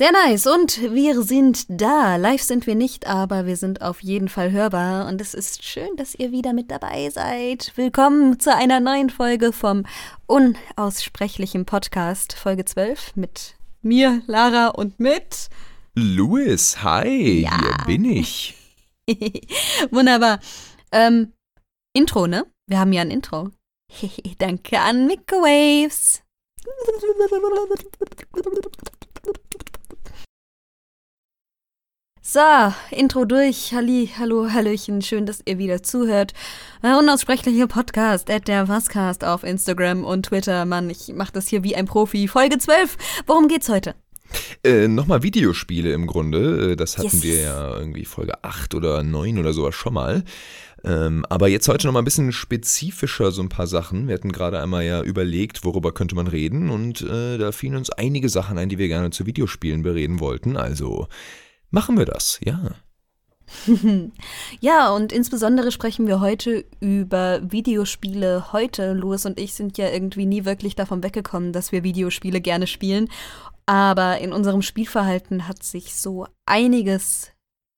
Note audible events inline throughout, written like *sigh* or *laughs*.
Sehr nice. Und wir sind da. Live sind wir nicht, aber wir sind auf jeden Fall hörbar. Und es ist schön, dass ihr wieder mit dabei seid. Willkommen zu einer neuen Folge vom unaussprechlichen Podcast, Folge 12, mit mir, Lara und mit Louis. Hi, ja. hier bin ich. *laughs* Wunderbar. Ähm, Intro, ne? Wir haben ja ein Intro. *laughs* Danke an Microwaves. So, Intro durch. Halli, hallo, hallöchen. Schön, dass ihr wieder zuhört. Ein unaussprechlicher Podcast, at der Wascast auf Instagram und Twitter. Mann, ich mach das hier wie ein Profi. Folge 12. Worum geht's heute? Äh, Nochmal Videospiele im Grunde. Äh, das hatten yes. wir ja irgendwie Folge 8 oder 9 oder sowas schon mal. Ähm, aber jetzt heute nochmal ein bisschen spezifischer so ein paar Sachen. Wir hatten gerade einmal ja überlegt, worüber könnte man reden und äh, da fielen uns einige Sachen ein, die wir gerne zu Videospielen bereden wollten. Also machen wir das, ja. *laughs* ja, und insbesondere sprechen wir heute über Videospiele heute. Louis und ich sind ja irgendwie nie wirklich davon weggekommen, dass wir Videospiele gerne spielen. Aber in unserem Spielverhalten hat sich so einiges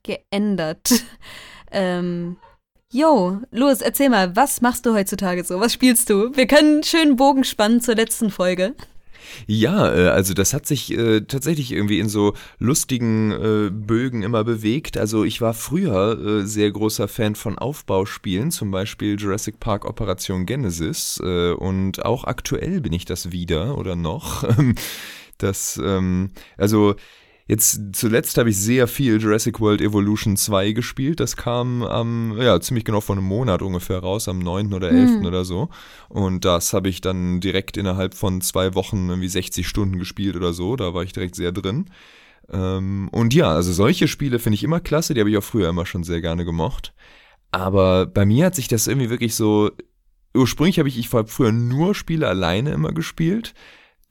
geändert. *laughs* ähm, Jo, Louis, erzähl mal, was machst du heutzutage so? Was spielst du? Wir können einen schönen Bogen spannen zur letzten Folge. Ja, äh, also das hat sich äh, tatsächlich irgendwie in so lustigen äh, Bögen immer bewegt. Also ich war früher sehr großer Fan von Aufbauspielen, zum Beispiel Jurassic Park Operation Genesis. Und auch aktuell bin ich das wieder oder noch. *laughs* das, ähm, also Jetzt zuletzt habe ich sehr viel Jurassic World Evolution 2 gespielt. Das kam am, ja, ziemlich genau vor einem Monat ungefähr raus, am 9. oder 11. Hm. oder so. Und das habe ich dann direkt innerhalb von zwei Wochen irgendwie 60 Stunden gespielt oder so. Da war ich direkt sehr drin. Ähm, und ja, also solche Spiele finde ich immer klasse. Die habe ich auch früher immer schon sehr gerne gemocht. Aber bei mir hat sich das irgendwie wirklich so. Ursprünglich habe ich, ich habe früher nur Spiele alleine immer gespielt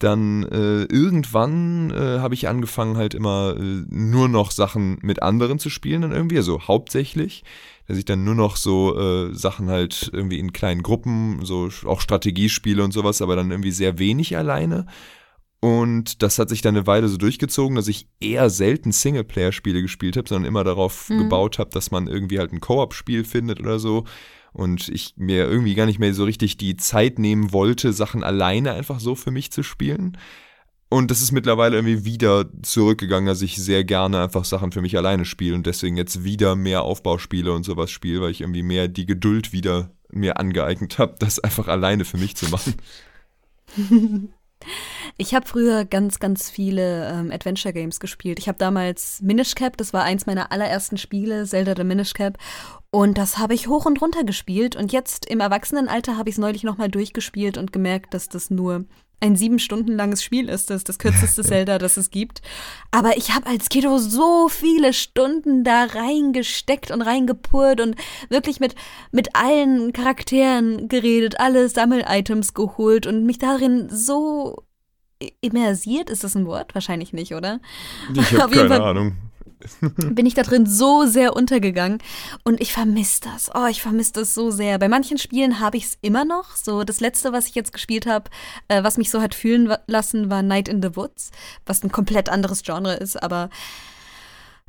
dann äh, irgendwann äh, habe ich angefangen halt immer äh, nur noch Sachen mit anderen zu spielen dann irgendwie, also hauptsächlich, dass ich dann nur noch so äh, Sachen halt irgendwie in kleinen Gruppen, so auch Strategiespiele und sowas, aber dann irgendwie sehr wenig alleine. Und das hat sich dann eine Weile so durchgezogen, dass ich eher selten Singleplayer-Spiele gespielt habe, sondern immer darauf mhm. gebaut habe, dass man irgendwie halt ein Koop-Spiel findet oder so und ich mir irgendwie gar nicht mehr so richtig die Zeit nehmen wollte, Sachen alleine einfach so für mich zu spielen. Und das ist mittlerweile irgendwie wieder zurückgegangen, dass ich sehr gerne einfach Sachen für mich alleine spiele und deswegen jetzt wieder mehr Aufbauspiele und sowas spiele, weil ich irgendwie mehr die Geduld wieder mir angeeignet habe, das einfach alleine für mich zu machen. *laughs* *laughs* Ich habe früher ganz, ganz viele ähm, Adventure Games gespielt. Ich habe damals Minish Cap, das war eins meiner allerersten Spiele, Zelda the Minish Cap. Und das habe ich hoch und runter gespielt. Und jetzt im Erwachsenenalter habe ich es neulich nochmal durchgespielt und gemerkt, dass das nur ein sieben Stunden langes Spiel ist. Das ist das kürzeste *laughs* Zelda, das es gibt. Aber ich habe als Kiddo so viele Stunden da reingesteckt und reingepurrt und wirklich mit, mit allen Charakteren geredet, alle Sammel-Items geholt und mich darin so immersiert. Ist das ein Wort? Wahrscheinlich nicht, oder? Ich habe *laughs* keine Ahnung. *laughs* bin ich da drin so sehr untergegangen und ich vermisse das. Oh, ich vermisse das so sehr. Bei manchen Spielen habe ich es immer noch. So das letzte, was ich jetzt gespielt habe, äh, was mich so hat fühlen lassen, war Night in the Woods, was ein komplett anderes Genre ist, aber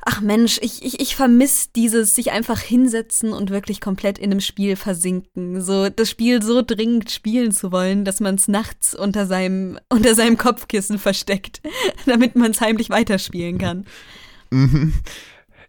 ach Mensch, ich, ich, ich vermisse dieses sich einfach hinsetzen und wirklich komplett in einem Spiel versinken. So das Spiel so dringend spielen zu wollen, dass man es nachts unter seinem, unter seinem Kopfkissen versteckt, *laughs* damit man es heimlich weiterspielen kann. Mhm.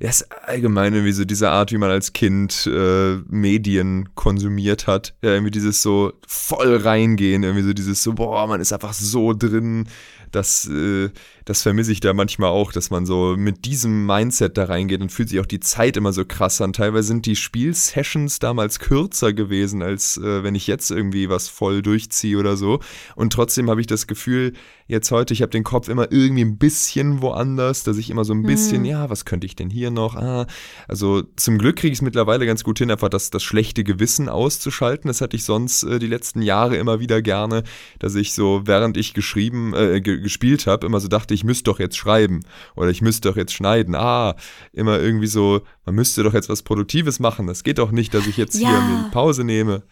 Ja, ist allgemein irgendwie so diese Art, wie man als Kind äh, Medien konsumiert hat. Ja, irgendwie dieses so voll reingehen, irgendwie so dieses so, boah, man ist einfach so drin, dass äh, das vermisse ich da manchmal auch, dass man so mit diesem Mindset da reingeht und fühlt sich auch die Zeit immer so krass an. Teilweise sind die Spielsessions damals kürzer gewesen, als äh, wenn ich jetzt irgendwie was voll durchziehe oder so. Und trotzdem habe ich das Gefühl, jetzt heute, ich habe den Kopf immer irgendwie ein bisschen woanders, dass ich immer so ein bisschen, mhm. ja, was könnte ich denn hier noch? Ah, also zum Glück kriege ich es mittlerweile ganz gut hin, einfach das, das schlechte Gewissen auszuschalten. Das hatte ich sonst äh, die letzten Jahre immer wieder gerne, dass ich so, während ich geschrieben, äh, gespielt habe, immer so dachte, ich müsste doch jetzt schreiben oder ich müsste doch jetzt schneiden. Ah, immer irgendwie so, man müsste doch jetzt was Produktives machen. Das geht doch nicht, dass ich jetzt ja. hier eine Pause nehme.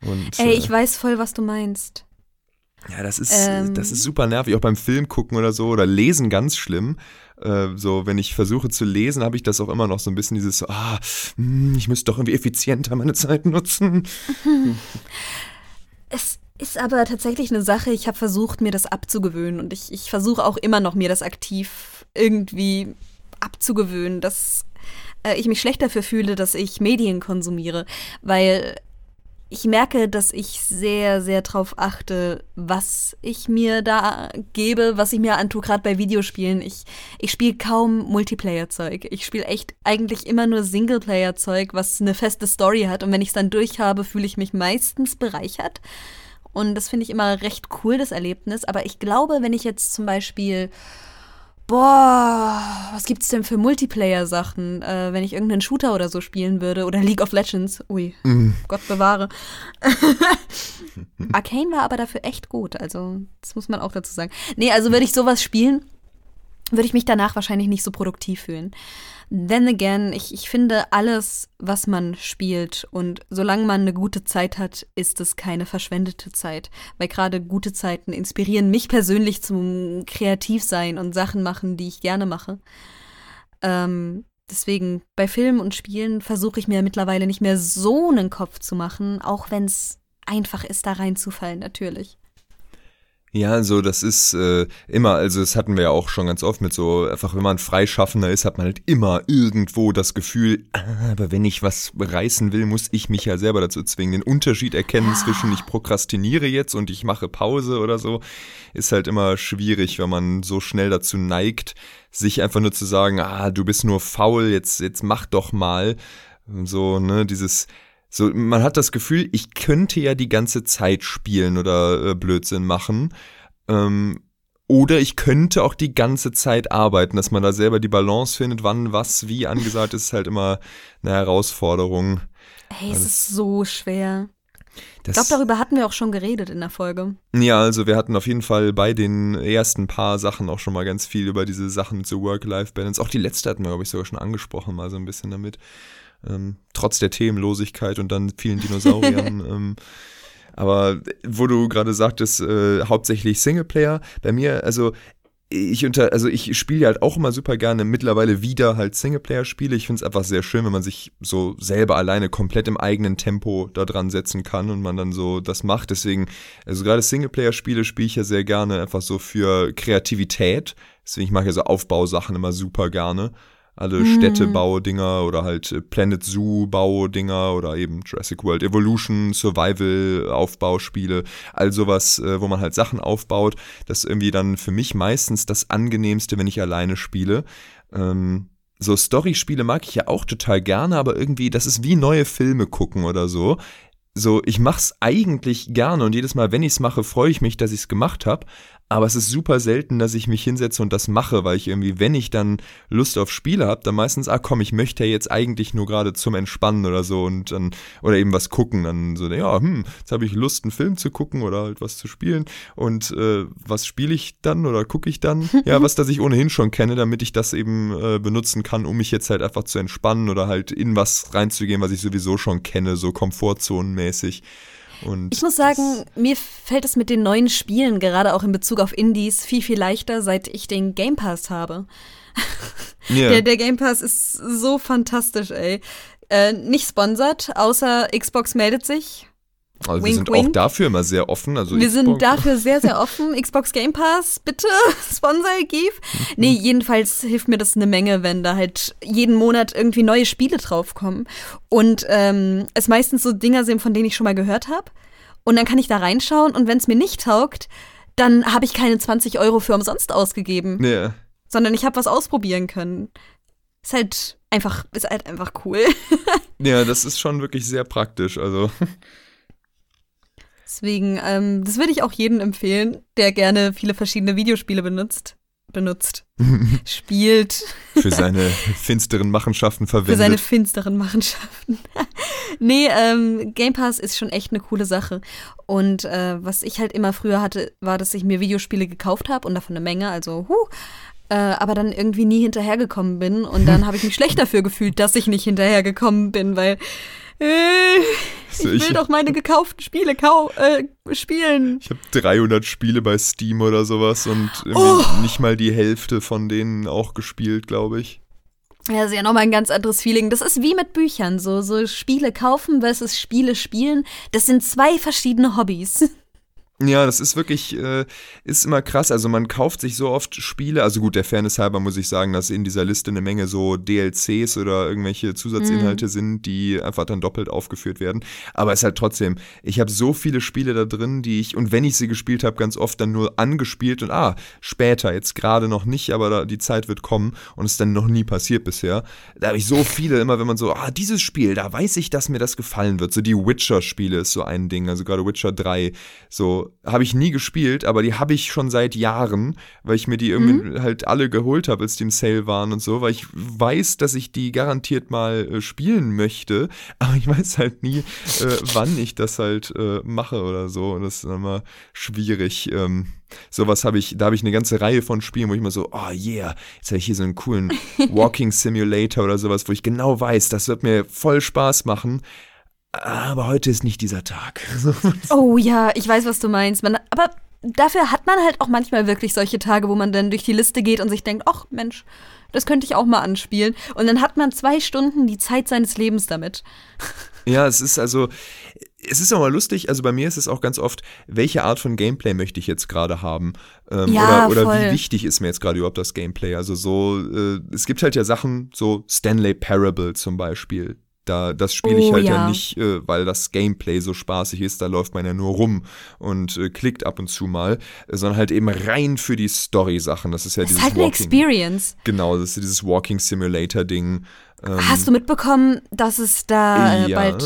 Und, Ey, äh, ich weiß voll, was du meinst. Ja, das ist, ähm, das ist super nervig. Auch beim Film gucken oder so oder lesen ganz schlimm. Äh, so, wenn ich versuche zu lesen, habe ich das auch immer noch so ein bisschen dieses, ah, hm, ich müsste doch irgendwie effizienter meine Zeit nutzen. *laughs* Es ist aber tatsächlich eine Sache, ich habe versucht, mir das abzugewöhnen und ich, ich versuche auch immer noch, mir das aktiv irgendwie abzugewöhnen, dass äh, ich mich schlecht dafür fühle, dass ich Medien konsumiere, weil ich merke, dass ich sehr, sehr drauf achte, was ich mir da gebe, was ich mir antue, gerade bei Videospielen. Ich, ich spiele kaum Multiplayer-Zeug. Ich spiele echt eigentlich immer nur Singleplayer-Zeug, was eine feste Story hat. Und wenn ich es dann durch habe, fühle ich mich meistens bereichert. Und das finde ich immer recht cool, das Erlebnis. Aber ich glaube, wenn ich jetzt zum Beispiel boah, was gibt's denn für Multiplayer-Sachen, äh, wenn ich irgendeinen Shooter oder so spielen würde oder League of Legends. Ui, mm. Gott bewahre. *laughs* Arcane war aber dafür echt gut, also das muss man auch dazu sagen. Nee, also würde ich sowas spielen, würde ich mich danach wahrscheinlich nicht so produktiv fühlen. Then again, ich, ich finde alles, was man spielt und solange man eine gute Zeit hat, ist es keine verschwendete Zeit. Weil gerade gute Zeiten inspirieren mich persönlich zum Kreativsein und Sachen machen, die ich gerne mache. Ähm, deswegen, bei Filmen und Spielen versuche ich mir mittlerweile nicht mehr so einen Kopf zu machen, auch wenn es einfach ist, da reinzufallen, natürlich. Ja, also das ist äh, immer, also das hatten wir ja auch schon ganz oft mit so, einfach wenn man Freischaffender ist, hat man halt immer irgendwo das Gefühl, ah, aber wenn ich was reißen will, muss ich mich ja selber dazu zwingen. Den Unterschied erkennen zwischen ich prokrastiniere jetzt und ich mache Pause oder so, ist halt immer schwierig, wenn man so schnell dazu neigt, sich einfach nur zu sagen, ah, du bist nur faul, jetzt, jetzt mach doch mal. So, ne, dieses, so, man hat das Gefühl, ich könnte ja die ganze Zeit spielen oder äh, Blödsinn machen. Ähm, oder ich könnte auch die ganze Zeit arbeiten, dass man da selber die Balance findet, wann was wie angesagt ist, ist halt immer eine Herausforderung. Hey, es ist so schwer. ich glaube, darüber hatten wir auch schon geredet in der Folge. Ja, also wir hatten auf jeden Fall bei den ersten paar Sachen auch schon mal ganz viel über diese Sachen zur Work-Life-Balance. Auch die letzte hatten wir, glaube ich, sogar schon angesprochen, mal so ein bisschen damit. Ähm, trotz der Themenlosigkeit und dann vielen Dinosauriern. *laughs* ähm, aber wo du gerade sagtest, äh, hauptsächlich Singleplayer, bei mir, also ich unter, also ich spiele halt auch immer super gerne mittlerweile wieder halt Singleplayer-Spiele. Ich finde es einfach sehr schön, wenn man sich so selber alleine komplett im eigenen Tempo da dran setzen kann und man dann so das macht. Deswegen, also gerade Singleplayer-Spiele spiele ich ja sehr gerne einfach so für Kreativität. Deswegen, ich mag ja so Aufbausachen immer super gerne alle mhm. Städtebau-Dinger oder halt äh, Planet Zoo-Bau-Dinger oder eben Jurassic World Evolution, Survival-Aufbauspiele, all sowas, äh, wo man halt Sachen aufbaut. Das ist irgendwie dann für mich meistens das angenehmste, wenn ich alleine spiele. Ähm, so Story-Spiele mag ich ja auch total gerne, aber irgendwie, das ist wie neue Filme gucken oder so. So, ich mach's eigentlich gerne und jedes Mal, wenn ich's mache, freue ich mich, dass ich's gemacht habe. Aber es ist super selten, dass ich mich hinsetze und das mache, weil ich irgendwie, wenn ich dann Lust auf Spiele habe, dann meistens, ah komm, ich möchte ja jetzt eigentlich nur gerade zum Entspannen oder so und dann, oder eben was gucken. Dann so, ja, hm, jetzt habe ich Lust, einen Film zu gucken oder halt was zu spielen. Und äh, was spiele ich dann oder gucke ich dann? *laughs* Ja, was, das ich ohnehin schon kenne, damit ich das eben äh, benutzen kann, um mich jetzt halt einfach zu entspannen oder halt in was reinzugehen, was ich sowieso schon kenne, so komfortzonenmäßig. Und ich muss sagen, mir fällt es mit den neuen Spielen, gerade auch in Bezug auf Indies, viel, viel leichter, seit ich den Game Pass habe. *laughs* Yeah. Der, der Game Pass ist so fantastisch, ey. Äh, nicht sponsert, außer Xbox meldet sich. Also wink, wir sind wink. auch dafür immer sehr offen. Also wir Xbox. sind dafür sehr, sehr offen. Xbox Game Pass, bitte, *laughs* Sponsor, Give. Nee, jedenfalls hilft mir das eine Menge, wenn da halt jeden Monat irgendwie neue Spiele draufkommen. Und ähm, es meistens so Dinger sind, von denen ich schon mal gehört habe. Und dann kann ich da reinschauen und wenn es mir nicht taugt, dann habe ich keine 20 Euro für umsonst ausgegeben. Ja. Sondern ich habe was ausprobieren können. Ist halt einfach, ist halt einfach cool. *laughs* ja, das ist schon wirklich sehr praktisch. Also. *laughs* Deswegen, ähm, das würde ich auch jedem empfehlen, der gerne viele verschiedene Videospiele benutzt. Benutzt. *laughs* spielt. Für seine finsteren Machenschaften verwendet. *laughs* Für seine finsteren Machenschaften. *laughs* nee, ähm, Game Pass ist schon echt eine coole Sache. Und äh, was ich halt immer früher hatte, war, dass ich mir Videospiele gekauft habe und davon eine Menge, also huh, äh, aber dann irgendwie nie hinterhergekommen bin. Und dann habe ich mich schlecht dafür gefühlt, dass ich nicht hinterhergekommen bin, weil Äh, ich will ich, doch meine gekauften Spiele kau äh, spielen. Ich habe 300 Spiele bei Steam oder sowas und oh. nicht mal die Hälfte von denen auch gespielt, glaube ich. Ja, das ist ja nochmal ein ganz anderes Feeling. Das ist wie mit Büchern, so, so Spiele kaufen versus Spiele spielen. Das sind zwei verschiedene Hobbys. Ja, das ist wirklich, äh, ist immer krass. Also man kauft sich so oft Spiele, also gut, der Fairness halber muss ich sagen, dass in dieser Liste eine Menge so DLCs oder irgendwelche Zusatzinhalte mhm. sind, die einfach dann doppelt aufgeführt werden. Aber es ist halt trotzdem, ich habe so viele Spiele da drin, die ich, und wenn ich sie gespielt habe, ganz oft dann nur angespielt und ah, später, jetzt gerade noch nicht, aber da, die Zeit wird kommen und es ist dann noch nie passiert bisher. Da habe ich so viele, immer wenn man so, ah, dieses Spiel, da weiß ich, dass mir das gefallen wird. So die Witcher-Spiele ist so ein Ding, also gerade Witcher 3, so habe ich nie gespielt, aber die habe ich schon seit Jahren, weil ich mir die irgendwie mhm. halt alle geholt habe, als die im Sale waren und so, weil ich weiß, dass ich die garantiert mal äh, spielen möchte, *laughs* aber ich weiß halt nie, äh, *laughs* wann ich das halt äh, mache oder so. Und das ist immer schwierig. Ähm, sowas habe ich, da habe ich eine ganze Reihe von Spielen, wo ich immer so, oh yeah, jetzt habe ich hier so einen coolen *laughs* Walking Simulator oder sowas, wo ich genau weiß, das wird mir voll Spaß machen aber heute ist nicht dieser Tag. *laughs* oh ja, ich weiß, was du meinst. Man, aber dafür hat man halt auch manchmal wirklich solche Tage, wo man dann durch die Liste geht und sich denkt, ach Mensch, das könnte ich auch mal anspielen. Und dann hat man zwei Stunden die Zeit seines Lebens damit. *laughs* Ja, es ist also, es ist auch mal lustig, also bei mir ist es auch ganz oft, welche Art von Gameplay möchte ich jetzt gerade haben? Ähm, ja, oder, oder wie wichtig ist mir jetzt gerade überhaupt das Gameplay? Also so, äh, es gibt halt ja Sachen, so Stanley Parable zum Beispiel da, das spiele ich oh, halt ja, ja nicht, äh, weil das Gameplay so spaßig ist. Da läuft man ja nur rum und äh, klickt ab und zu mal, sondern halt eben rein für die Story-Sachen. Das ist ja das dieses ist halt Walking, eine Experience. Genau, das ist dieses Walking Simulator-Ding. Ähm, Hast du mitbekommen, dass es da äh, ja. bald.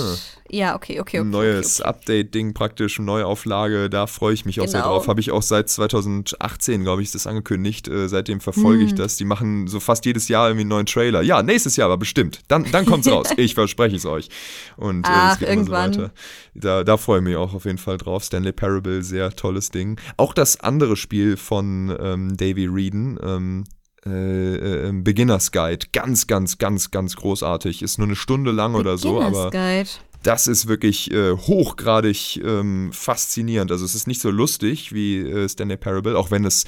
Ja, okay, okay, okay. Neues okay, okay. Update-Ding praktisch, Neuauflage, da freue ich mich genau. auch sehr genau. drauf. Habe ich auch seit 2018, glaube ich, ist das angekündigt. Äh, seitdem verfolge hm. ich das. Die machen so fast jedes Jahr irgendwie einen neuen Trailer. Ja, nächstes Jahr aber bestimmt. Dann, dann es raus. *laughs* ich verspreche es euch. Und äh, Ach, geht irgendwann. so weiter. Da, da freue ich mich auch auf jeden Fall drauf. Stanley Parable, sehr tolles Ding. Auch das andere Spiel von ähm, Davy Reeden, ähm, äh, äh, Beginners Guide. Ganz, ganz, ganz, ganz großartig. Ist nur eine Stunde lang oder so, aber Guide das ist wirklich äh, hochgradig ähm, faszinierend. Also es ist nicht so lustig wie äh, Stanley Parable, auch wenn es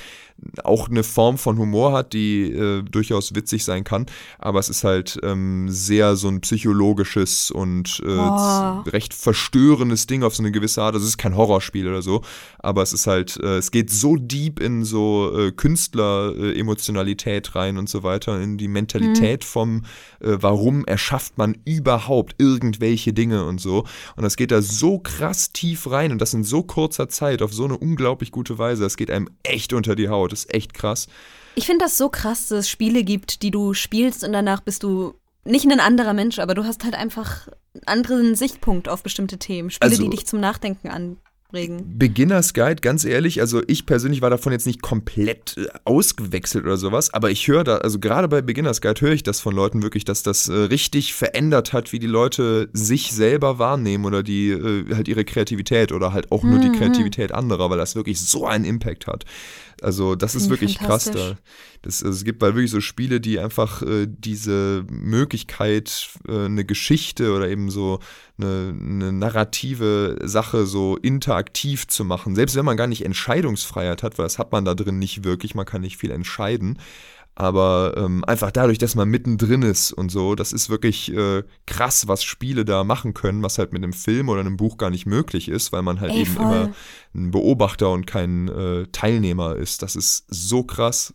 auch eine Form von Humor hat, die äh, durchaus witzig sein kann. Aber es ist halt ähm, sehr so ein psychologisches und äh, oh. recht verstörendes Ding auf so eine gewisse Art. Also es ist kein Horrorspiel oder so, aber es ist halt, äh, es geht so deep in so äh, Künstler-Emotionalität rein und so weiter, in die Mentalität mhm. vom, warum erschafft man überhaupt irgendwelche Dinge und so. Und das geht da so krass tief rein und das in so kurzer Zeit auf so eine unglaublich gute Weise. Das geht einem echt unter die Haut. Das ist echt krass. Ich finde das so krass, dass es Spiele gibt, die du spielst und danach bist du nicht ein anderer Mensch, aber du hast halt einfach einen anderen Sichtpunkt auf bestimmte Themen. Spiele, also, die dich zum Nachdenken an regen. Beginners Guide, ganz ehrlich, also ich persönlich war davon jetzt nicht komplett äh, ausgewechselt oder sowas, aber ich höre da, also gerade bei Beginners Guide höre ich das von Leuten wirklich, dass das äh, richtig verändert hat, wie die Leute sich selber wahrnehmen oder die äh, halt ihre Kreativität oder halt auch nur die mhm. Kreativität anderer, weil das wirklich so einen Impact hat. Also das ist wirklich krass da. Das, also es gibt halt wirklich so Spiele, die einfach äh, diese Möglichkeit, äh, eine Geschichte oder eben so eine, eine, narrative Sache so interaktiv zu machen. Selbst wenn man gar nicht Entscheidungsfreiheit hat, weil das hat man da drin nicht wirklich, man kann nicht viel entscheiden. Aber ähm, einfach dadurch, dass man mittendrin ist und so, das ist wirklich äh, krass, was Spiele da machen können, was halt mit einem Film oder einem Buch gar nicht möglich ist, weil man halt Ey, eben voll. immer ein Beobachter und kein äh, Teilnehmer ist. Das ist so krass.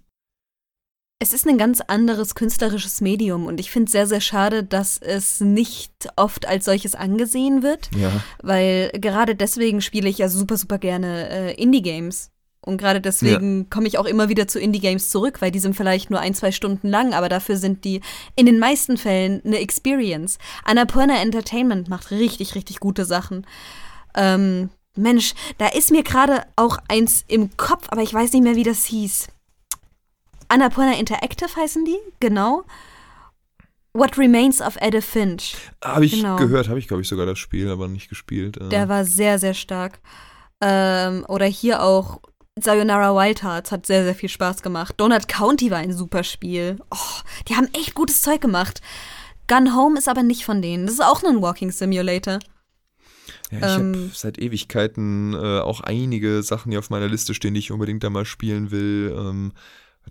Es ist ein ganz anderes künstlerisches Medium und ich finde es sehr, sehr schade, dass es nicht oft als solches angesehen wird, ja. weil gerade deswegen spiele ich ja super, super gerne äh, Indie-Games. Und gerade deswegen ja. komme ich auch immer wieder zu Indie-Games zurück, weil die sind vielleicht nur ein, zwei Stunden lang, aber dafür sind die in den meisten Fällen eine Experience. Annapurna Entertainment macht richtig, richtig gute Sachen. Ähm, Mensch, da ist mir gerade auch eins im Kopf, aber ich weiß nicht mehr, wie das hieß. Annapurna Interactive heißen die, genau. What Remains of Edith Finch. Habe ich genau. gehört, habe ich, glaube ich, sogar das Spiel, aber nicht gespielt. Äh. Der war sehr, sehr stark. Ähm, oder hier auch Sayonara Wild Hearts hat sehr, sehr viel Spaß gemacht. Donut County war ein super Spiel. Oh, die haben echt gutes Zeug gemacht. Gun Home ist aber nicht von denen. Das ist auch ein Walking Simulator. Ja, ich ähm, habe seit Ewigkeiten äh, auch einige Sachen hier auf meiner Liste stehen, die ich unbedingt da mal spielen will. Ähm,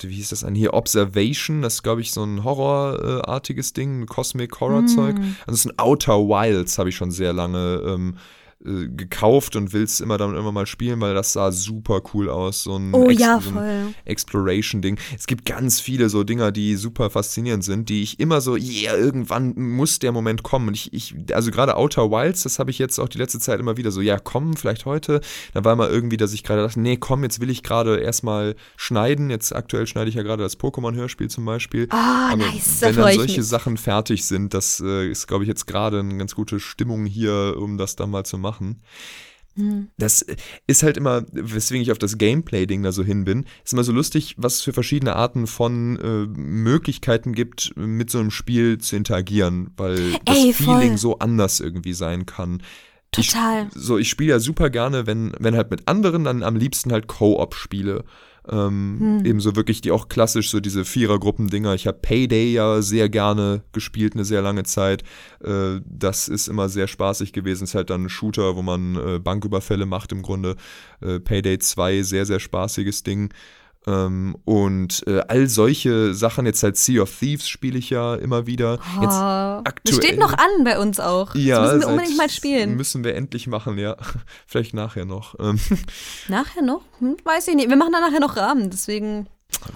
wie hieß das an? Hier Observation, das ist, glaube ich, so ein Horrorartiges äh, Ding, ein Cosmic Horror-Zeug. Mm. Also ist ein Outer Wilds, habe ich schon sehr lange ähm, äh, gekauft und will es immer dann immer mal spielen, weil das sah super cool aus. So ein, oh, ja, so Exploration-Ding. Es gibt ganz viele so Dinger, die super faszinierend sind, die ich immer so, yeah, irgendwann muss der Moment kommen. Und ich, ich also gerade Outer Wilds, das habe ich jetzt auch die letzte Zeit immer wieder so, ja, komm, vielleicht heute. Da war mal irgendwie, dass ich gerade dachte, nee, komm, jetzt will ich gerade erstmal schneiden. Jetzt aktuell schneide ich ja gerade das Pokémon-Hörspiel zum Beispiel. Ah, oh, nice. Wenn dann solche Sachen fertig sind, das äh, ist, glaube ich, jetzt gerade eine ganz gute Stimmung hier, um das dann mal zu machen machen. Hm. Das ist halt immer, weswegen ich auf das Gameplay-Ding da so hin bin, ist immer so lustig, was es für verschiedene Arten von äh, Möglichkeiten gibt, mit so einem Spiel zu interagieren, weil Ey, das Feeling so anders irgendwie sein kann. Total. Ich, so, ich spiele ja super gerne, wenn, wenn halt mit anderen, dann am liebsten halt Co-op-Spiele. Ähm, hm. Ebenso wirklich die auch klassisch, so diese Vierergruppen-Dinger. Ich habe Payday ja sehr gerne gespielt, eine sehr lange Zeit. Äh, das ist immer sehr spaßig gewesen. Ist halt dann ein Shooter, wo man äh, Banküberfälle macht im Grunde. Äh, Payday 2, sehr, sehr spaßiges Ding. Ähm, und äh, all solche Sachen, jetzt halt Sea of Thieves spiele ich ja immer wieder. Jetzt oh, aktuell, das steht noch an bei uns auch. Ja, das müssen wir unbedingt mal spielen. Müssen wir endlich machen, ja. *laughs* Vielleicht nachher noch. Ähm. Nachher noch? Hm, weiß ich nicht. Wir machen da nachher noch Rahmen, deswegen.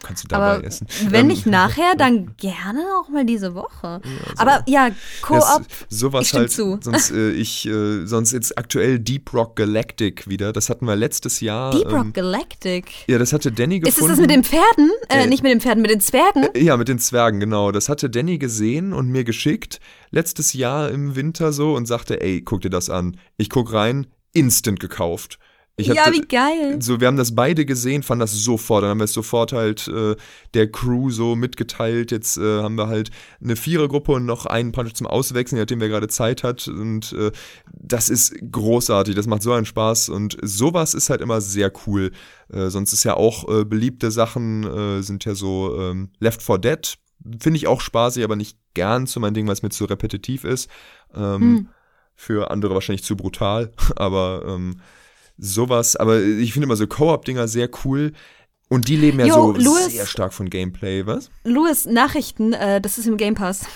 Kannst du dabei Aber essen. Wenn nicht ähm, nachher, dann gerne auch mal diese Woche. Ja, so. Aber ja, Co-op. Sowas ich halt. Zu. Sonst, *laughs* äh, ich, äh, sonst jetzt aktuell Deep Rock Galactic wieder. Das hatten wir letztes Jahr. Deep Rock ähm, Galactic? Ja, das hatte Danny gefunden. Ist das mit den Pferden? Äh, äh, nicht mit den Pferden, mit den Zwergen? Äh, ja, mit den Zwergen, genau. Das hatte Danny gesehen und mir geschickt. Letztes Jahr im Winter so und sagte: Ey, guck dir das an. Ich guck rein, instant gekauft. Hab, ja, wie geil. So, wir haben das beide gesehen, fanden das sofort. Dann haben wir es sofort halt äh, der Crew so mitgeteilt. Jetzt äh, haben wir halt eine Vierergruppe und noch einen Punch zum Auswechseln, nachdem wer gerade Zeit hat. Und äh, das ist großartig. Das macht so einen Spaß. Und sowas ist halt immer sehr cool. Äh, sonst ist ja auch äh, beliebte Sachen, äh, sind ja so ähm, Left 4 Dead. Finde ich auch spaßig, aber nicht gern zu meinem Ding, weil es mir zu repetitiv ist. Ähm, hm. Für andere wahrscheinlich zu brutal. *laughs* Aber ähm, sowas, aber ich finde immer so Co-op-Dinger sehr cool. Und die leben ja Yo, so Louis, sehr stark von Gameplay, was? Louis, Nachrichten, äh, das ist im Game Pass.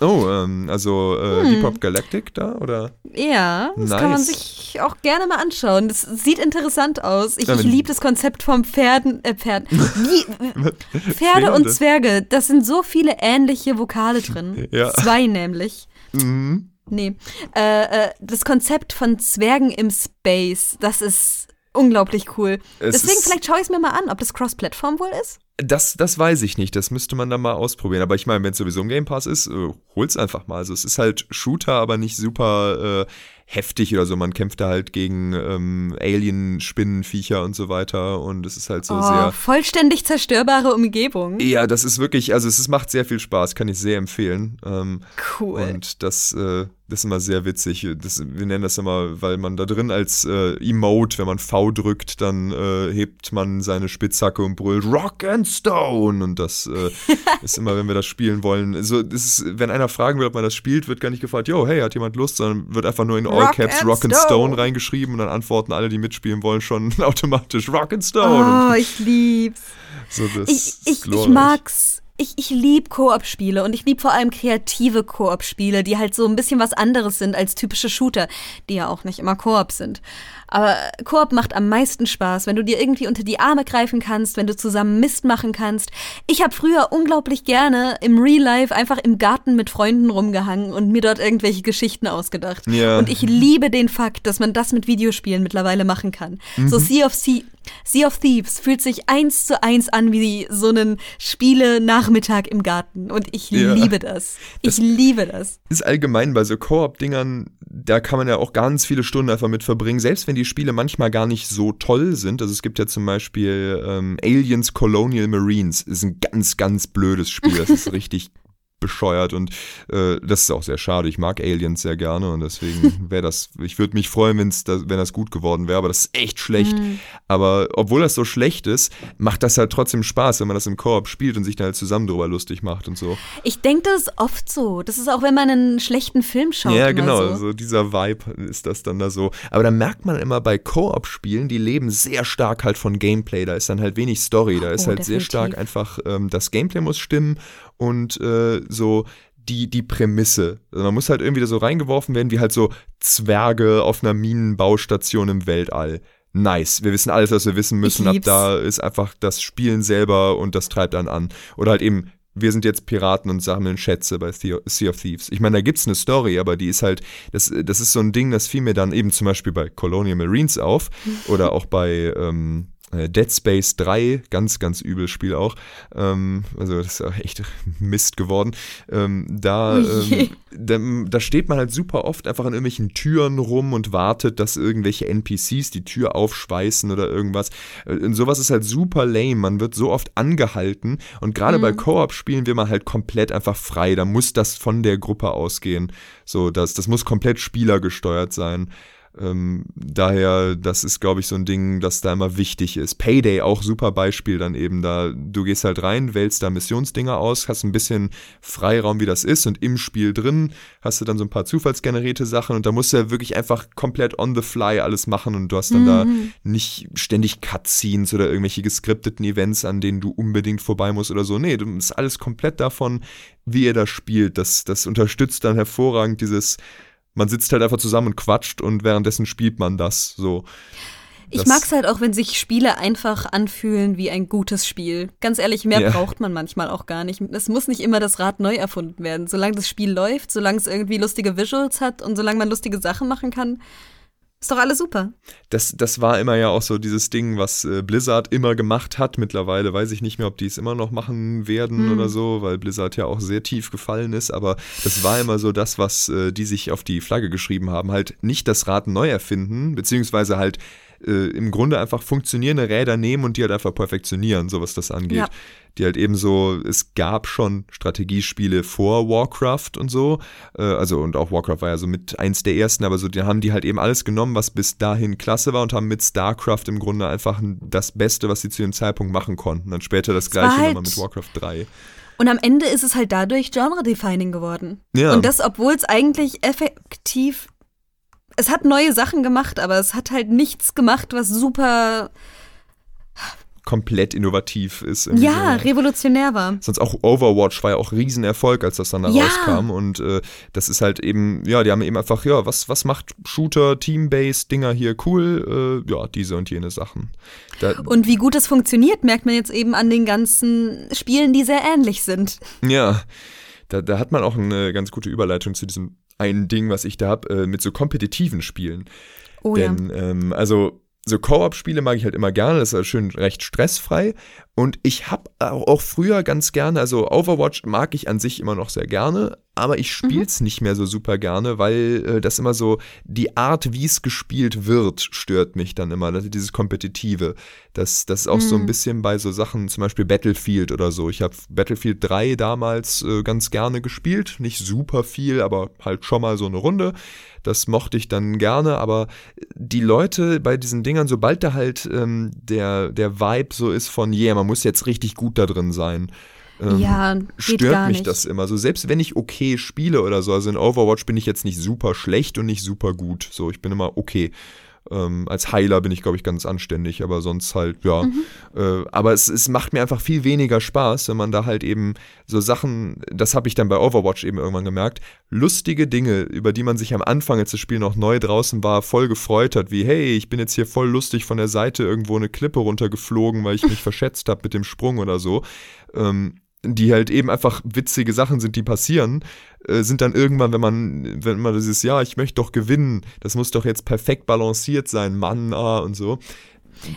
Oh, ähm, also äh, hm. Deep Pop Galactic da, oder? Ja, das nice. kann man sich auch gerne mal anschauen. Das sieht interessant aus. Ich, ich liebe das Konzept vom Pferden, äh, Pferden. *laughs* Wie, Pferde und Zwerge, das sind so viele ähnliche Vokale drin. Ja. Zwei nämlich. Mhm. Nee. Äh, äh, das Konzept von Zwergen im Space, das ist unglaublich cool. Es Deswegen, vielleicht schaue ich es mir mal an, ob das Cross-Plattform wohl ist. Das, das weiß ich nicht. Das müsste man dann mal ausprobieren. Aber ich meine, wenn es sowieso im Game Pass ist, äh, hol's einfach mal. Also es ist halt Shooter, aber nicht super äh, heftig oder so. Man kämpft da halt gegen ähm, Alien-Spinnen, Viecher und so weiter. Und es ist halt so oh, sehr. Vollständig zerstörbare Umgebung. Ja, das ist wirklich, also es ist, macht sehr viel Spaß, kann ich sehr empfehlen. Ähm, cool. Und das, äh, das ist immer sehr witzig. Das, wir nennen das immer, weil man da drin als äh, Emote, wenn man V drückt, dann äh, hebt man seine Spitzhacke und brüllt Rock and Stone. Und das äh, *laughs* ist immer, wenn wir das spielen wollen. Also, das ist, wenn einer fragen will, ob man das spielt, wird gar nicht gefragt, yo, hey, hat jemand Lust, sondern wird einfach nur in All Caps Rock and Stone. Stone reingeschrieben und dann antworten alle, die mitspielen wollen, schon *laughs* automatisch Rock and Stone. Oh, ich lieb's. So, ich, ich, ich mag's ich, ich liebe Koop-Spiele und ich liebe vor allem kreative Koop-Spiele, die halt so ein bisschen was anderes sind als typische Shooter, die ja auch nicht immer Koop sind. Aber Koop macht am meisten Spaß, wenn du dir irgendwie unter die Arme greifen kannst, wenn du zusammen Mist machen kannst. Ich habe früher unglaublich gerne im Real Life einfach im Garten mit Freunden rumgehangen und mir dort irgendwelche Geschichten ausgedacht. Ja. Und ich liebe den Fakt, dass man das mit Videospielen mittlerweile machen kann. Mhm. So Sea of Sea Sea of Thieves fühlt sich eins zu eins an wie so einen Spiele-Nachmittag im Garten. Und ich ja. liebe das. Ich das liebe das. Ist allgemein bei so Koop-Dingern da kann man ja auch ganz viele Stunden einfach mit verbringen, selbst wenn die Spiele manchmal gar nicht so toll sind. Also es gibt ja zum Beispiel ähm, Aliens Colonial Marines, ist ein ganz, ganz blödes Spiel. Das ist *laughs* richtig bescheuert und äh, das ist auch sehr schade. Ich mag Aliens sehr gerne und deswegen *laughs* wäre das, ich würde mich freuen, wenn's das, wenn das gut geworden wäre, aber das ist echt schlecht. Mhm. Aber obwohl das so schlecht ist, macht das halt trotzdem Spaß, wenn man das im Koop spielt und sich dann halt zusammen drüber lustig macht und so. Ich denke, das ist oft so. Das ist auch, wenn man einen schlechten Film schaut. Ja, genau, so. so dieser Vibe ist das dann da so. Aber da merkt man immer bei Koop-Spielen, die leben sehr stark halt von Gameplay. Da ist dann halt wenig Story. Da ist oh, halt definitiv. sehr stark einfach, ähm, das Gameplay muss stimmen und äh, so die, die Prämisse. Also man muss halt irgendwie da so reingeworfen werden, wie halt so Zwerge auf einer Minenbaustation im Weltall. Nice. Wir wissen alles, was wir wissen müssen. Ab da ist einfach das Spielen selber und das treibt dann an. Oder halt eben wir sind jetzt Piraten und sammeln Schätze bei Sea of Thieves. Ich meine, da gibt's eine Story, aber die ist halt, das, das ist so ein Ding, das fiel mir dann eben zum Beispiel bei Colonial Marines auf *laughs* oder auch bei ähm, äh, Dead Space 3, ganz, ganz übles Spiel auch. Ähm, also das ist auch echt *laughs* Mist geworden. Ähm, da, ähm, *laughs* da, da, steht man halt super oft einfach an irgendwelchen Türen rum und wartet, dass irgendwelche NPCs die Tür aufschweißen oder irgendwas. Äh, und sowas ist halt super lame. Man wird so oft angehalten und gerade mhm. bei Koop-Spielen will man halt komplett einfach frei. Da muss das von der Gruppe ausgehen. So, das, das muss komplett spielergesteuert sein. Ähm, daher, das ist, glaube ich, so ein Ding, das da immer wichtig ist. Payday auch super Beispiel dann eben da. Du gehst halt rein, wählst da Missionsdinger aus, hast ein bisschen Freiraum, wie das ist und im Spiel drin hast du dann so ein paar zufallsgenerierte Sachen und da musst du ja wirklich einfach komplett on the fly alles machen und du hast dann mhm. da nicht ständig Cutscenes oder irgendwelche geskripteten Events, an denen du unbedingt vorbei musst oder so. Nee, du ist alles komplett davon, wie ihr das spielt. Das, das unterstützt dann hervorragend dieses man sitzt halt einfach zusammen und quatscht und währenddessen spielt man das so. Ich mag es halt auch, wenn sich Spiele einfach anfühlen wie ein gutes Spiel. Ganz ehrlich, mehr ja. braucht man manchmal auch gar nicht. Es muss nicht immer das Rad neu erfunden werden. Solange das Spiel läuft, solange es irgendwie lustige Visuals hat und solange man lustige Sachen machen kann, ist doch alles super. Das, das war immer ja auch so dieses Ding, was äh, Blizzard immer gemacht hat. Mittlerweile weiß ich nicht mehr, ob die es immer noch machen werden hm. oder so, weil Blizzard ja auch sehr tief gefallen ist. Aber das war immer so das, was äh, die sich auf die Flagge geschrieben haben. Halt nicht das Rad neu erfinden, beziehungsweise halt äh, im Grunde einfach funktionierende Räder nehmen und die halt einfach perfektionieren, so was das angeht. Ja. Die halt eben so, es gab schon Strategiespiele vor Warcraft und so, äh, also und auch Warcraft war ja so mit eins der ersten, aber so, die haben die halt eben alles genommen, was bis dahin klasse war und haben mit StarCraft im Grunde einfach das Beste, was sie zu dem Zeitpunkt machen konnten. Dann später das gleiche halt nochmal mit Warcraft 3. Und am Ende ist es halt dadurch genre-defining geworden. Ja. Und das, obwohl es eigentlich effektiv es hat neue Sachen gemacht, aber es hat halt nichts gemacht, was super komplett innovativ ist. Ja, so. revolutionär war. Sonst auch Overwatch war ja auch Riesenerfolg, als das dann da ja. rauskam. Und äh, das ist halt eben, ja, die haben eben einfach, ja, was, was macht Shooter, Team-Based Dinger hier cool? Äh, ja, diese und jene Sachen. Da, und wie gut das funktioniert, merkt man jetzt eben an den ganzen Spielen, die sehr ähnlich sind. Ja, da, da hat man auch eine ganz gute Überleitung zu diesem ein Ding, was ich da habe, äh, mit so kompetitiven Spielen. Oh, Denn, ja. ähm, also so Koop-Spiele mag ich halt immer gerne, das ist halt schön recht stressfrei. Und ich habe auch früher ganz gerne, also Overwatch mag ich an sich immer noch sehr gerne, aber ich spiele es mhm. nicht mehr so super gerne, weil äh, das immer so, die Art, wie es gespielt wird, stört mich dann immer. Also dieses Kompetitive. Das, das ist auch mhm. so ein mhm. bisschen bei so Sachen, zum Beispiel Battlefield oder so. Ich habe Battlefield 3 damals äh, ganz gerne gespielt. Nicht super viel, aber halt schon mal so eine Runde. Das mochte ich dann gerne, aber die Leute bei diesen Dingern, sobald da halt ähm, der, der Vibe so ist von, yeah, man muss jetzt richtig gut da drin sein. Ähm, ja, stört mich nicht. das immer. So selbst wenn ich okay spiele oder so, also in Overwatch bin ich jetzt nicht super schlecht und nicht super gut. So, ich bin immer okay. Ähm, als Heiler bin ich, glaube ich, ganz anständig, aber sonst halt, ja. Mhm. Äh, aber es, es macht mir einfach viel weniger Spaß, wenn man da halt eben so Sachen, das habe ich dann bei Overwatch eben irgendwann gemerkt, lustige Dinge, über die man sich am Anfang, als das Spiel noch neu draußen war, voll gefreut hat, wie, hey, ich bin jetzt hier voll lustig von der Seite irgendwo eine Klippe runtergeflogen, weil ich mich *laughs* verschätzt habe mit dem Sprung oder so. Ähm, die halt eben einfach witzige Sachen sind, die passieren, äh, sind dann irgendwann, wenn man, wenn man dieses, ja, ich möchte doch gewinnen, das muss doch jetzt perfekt balanciert sein, Mann, ah, und so.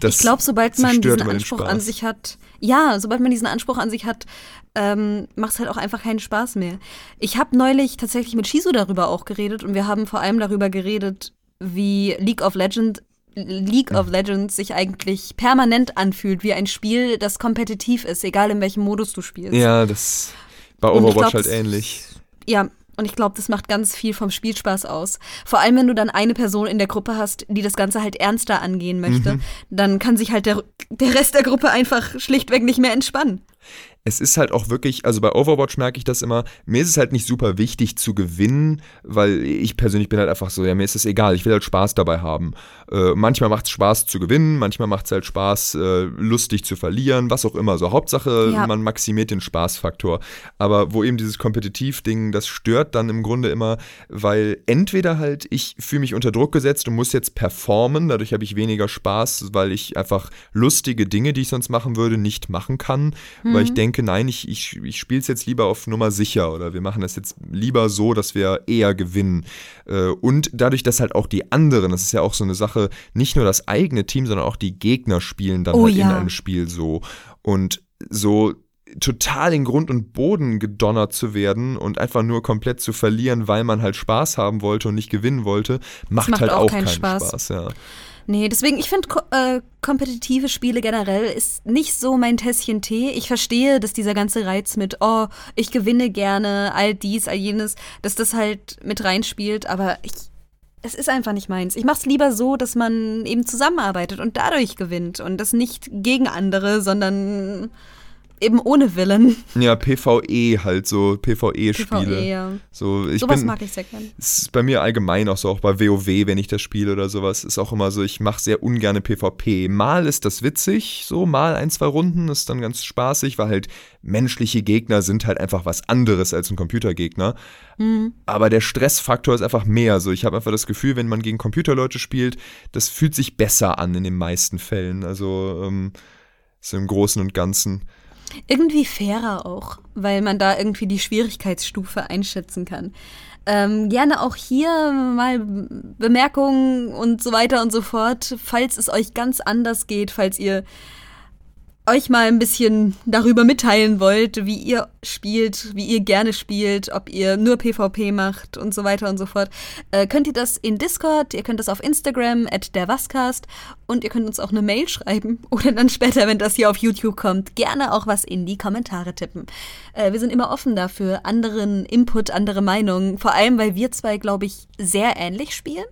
Das ich glaube, sobald man diesen Anspruch an sich hat, ja, sobald man diesen Anspruch an sich hat, ähm, macht es halt auch einfach keinen Spaß mehr. Ich habe neulich tatsächlich mit Shizu darüber auch geredet und wir haben vor allem darüber geredet, wie League of Legends League of Legends sich eigentlich permanent anfühlt wie ein Spiel, das kompetitiv ist, egal in welchem Modus du spielst. Ja, das Bei Overwatch glaub, halt ähnlich. Ja, und ich glaube, das macht ganz viel vom Spielspaß aus. Vor allem, wenn du dann eine Person in der Gruppe hast, die das Ganze halt ernster angehen möchte, mhm. dann kann sich halt der, der Rest der Gruppe einfach schlichtweg nicht mehr entspannen es ist halt auch wirklich, also bei Overwatch merke ich das immer, mir ist es halt nicht super wichtig zu gewinnen, weil ich persönlich bin halt einfach so, ja, mir ist es egal, ich will halt Spaß dabei haben. Äh, manchmal macht es Spaß zu gewinnen, manchmal macht es halt Spaß, äh, lustig zu verlieren, was auch immer. So, Hauptsache, ja. man maximiert den Spaßfaktor. Aber wo eben dieses Kompetitiv-Ding, das stört dann im Grunde immer, weil entweder halt, ich fühle mich unter Druck gesetzt und muss jetzt performen, dadurch habe ich weniger Spaß, weil ich einfach lustige Dinge, die ich sonst machen würde, nicht machen kann, mhm. weil ich denke, denke, nein, ich, ich, ich spiele es jetzt lieber auf Nummer sicher oder wir machen das jetzt lieber so, dass wir eher gewinnen. Äh, und dadurch, dass halt auch die anderen, das ist ja auch so eine Sache, nicht nur das eigene Team, sondern auch die Gegner spielen dann oh, halt ja. in einem Spiel so. Und so total in Grund und Boden gedonnert zu werden und einfach nur komplett zu verlieren, weil man halt Spaß haben wollte und nicht gewinnen wollte, macht, macht halt auch, auch keinen, keinen Spaß. Spaß ja. Nee, deswegen, ich finde, äh, kompetitive Spiele generell ist nicht so mein Tässchen Tee. Ich verstehe, dass dieser ganze Reiz mit, oh, ich gewinne gerne, all dies, all jenes, dass das halt mit reinspielt, aber ich, es ist einfach nicht meins. Ich mach's lieber so, dass man eben zusammenarbeitet und dadurch gewinnt und das nicht gegen andere, sondern eben ohne Willen. Ja, PvE halt, so PvE-Spiele. PvE, ja. So, ich Sowas bin, mag ich sehr gerne. Es ist bei mir allgemein auch so, auch bei WoW, wenn ich das spiele oder sowas, ist auch immer so, ich mache sehr ungerne PvP. Mal ist das witzig, so, mal ein, zwei Runden ist dann ganz spaßig, weil halt menschliche Gegner sind halt einfach was anderes als ein Computergegner. Mhm. Aber der Stressfaktor ist einfach mehr. So, ich habe einfach das Gefühl, wenn man gegen Computerleute spielt, das fühlt sich besser an in den meisten Fällen. Also, ähm, so im Großen und Ganzen. Irgendwie fairer auch, weil man da irgendwie die Schwierigkeitsstufe einschätzen kann. Ähm, gerne auch hier mal Bemerkungen und so weiter und so fort, falls es euch ganz anders geht, falls ihr euch mal ein bisschen darüber mitteilen wollt, wie ihr spielt, wie ihr gerne spielt, ob ihr nur PvP macht und so weiter und so fort, äh, könnt ihr das in Discord, ihr könnt das auf Instagram, at der Wascast und ihr könnt uns auch eine Mail schreiben *laughs* oder dann später, wenn das hier auf YouTube kommt, gerne auch was in die Kommentare tippen. Äh, wir sind immer offen dafür, anderen Input, andere Meinungen, vor allem, weil wir zwei, glaube ich, sehr ähnlich spielen,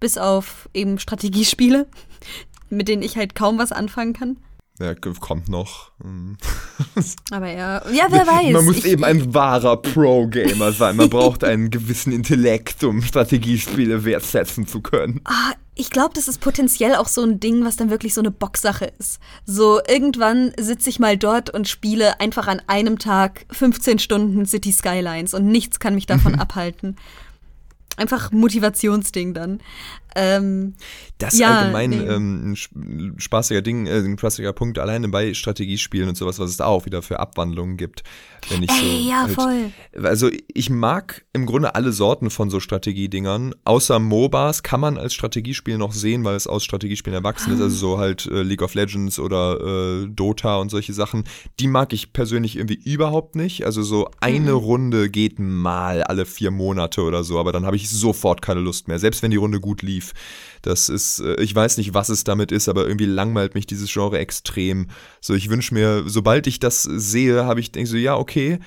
bis auf eben Strategiespiele, *laughs* mit denen ich halt kaum was anfangen kann. Ja, kommt noch. Hm. *laughs* Aber ja, ja, wer weiß. Man muss ich, eben ein *laughs* wahrer Pro-Gamer sein. Man braucht einen gewissen Intellekt, um Strategiespiele wertsetzen zu können. Ah, ich glaube, das ist potenziell auch so ein Ding, was dann wirklich so eine Boxsache ist. So, irgendwann sitze ich mal dort und spiele einfach an einem Tag 15 Stunden City Skylines und nichts kann mich davon abhalten. Einfach Motivationsding dann. Ähm, das ist ja, allgemein nee. ähm, ein spaßiger Ding, äh, ein spaßiger Punkt, alleine bei Strategiespielen und sowas, was es da auch wieder für Abwandlungen gibt. Wenn ich Ey, so ja, halt, voll. Also ich mag im Grunde alle Sorten von so Strategiedingern. Außer MOBAs kann man als Strategiespiel noch sehen, weil es aus Strategiespielen erwachsen ist. Also so halt äh, League of Legends oder äh, Dota und solche Sachen. Die mag ich persönlich irgendwie überhaupt nicht. Also so eine mhm. Runde geht mal alle vier Monate oder so, aber dann habe ich sofort keine Lust mehr. Selbst wenn die Runde gut lief lief. Das ist, äh, ich weiß nicht, was es damit ist, aber irgendwie langweilt mich dieses Genre extrem. So, ich wünsche mir, sobald ich das sehe, habe ich denke so, ja, okay,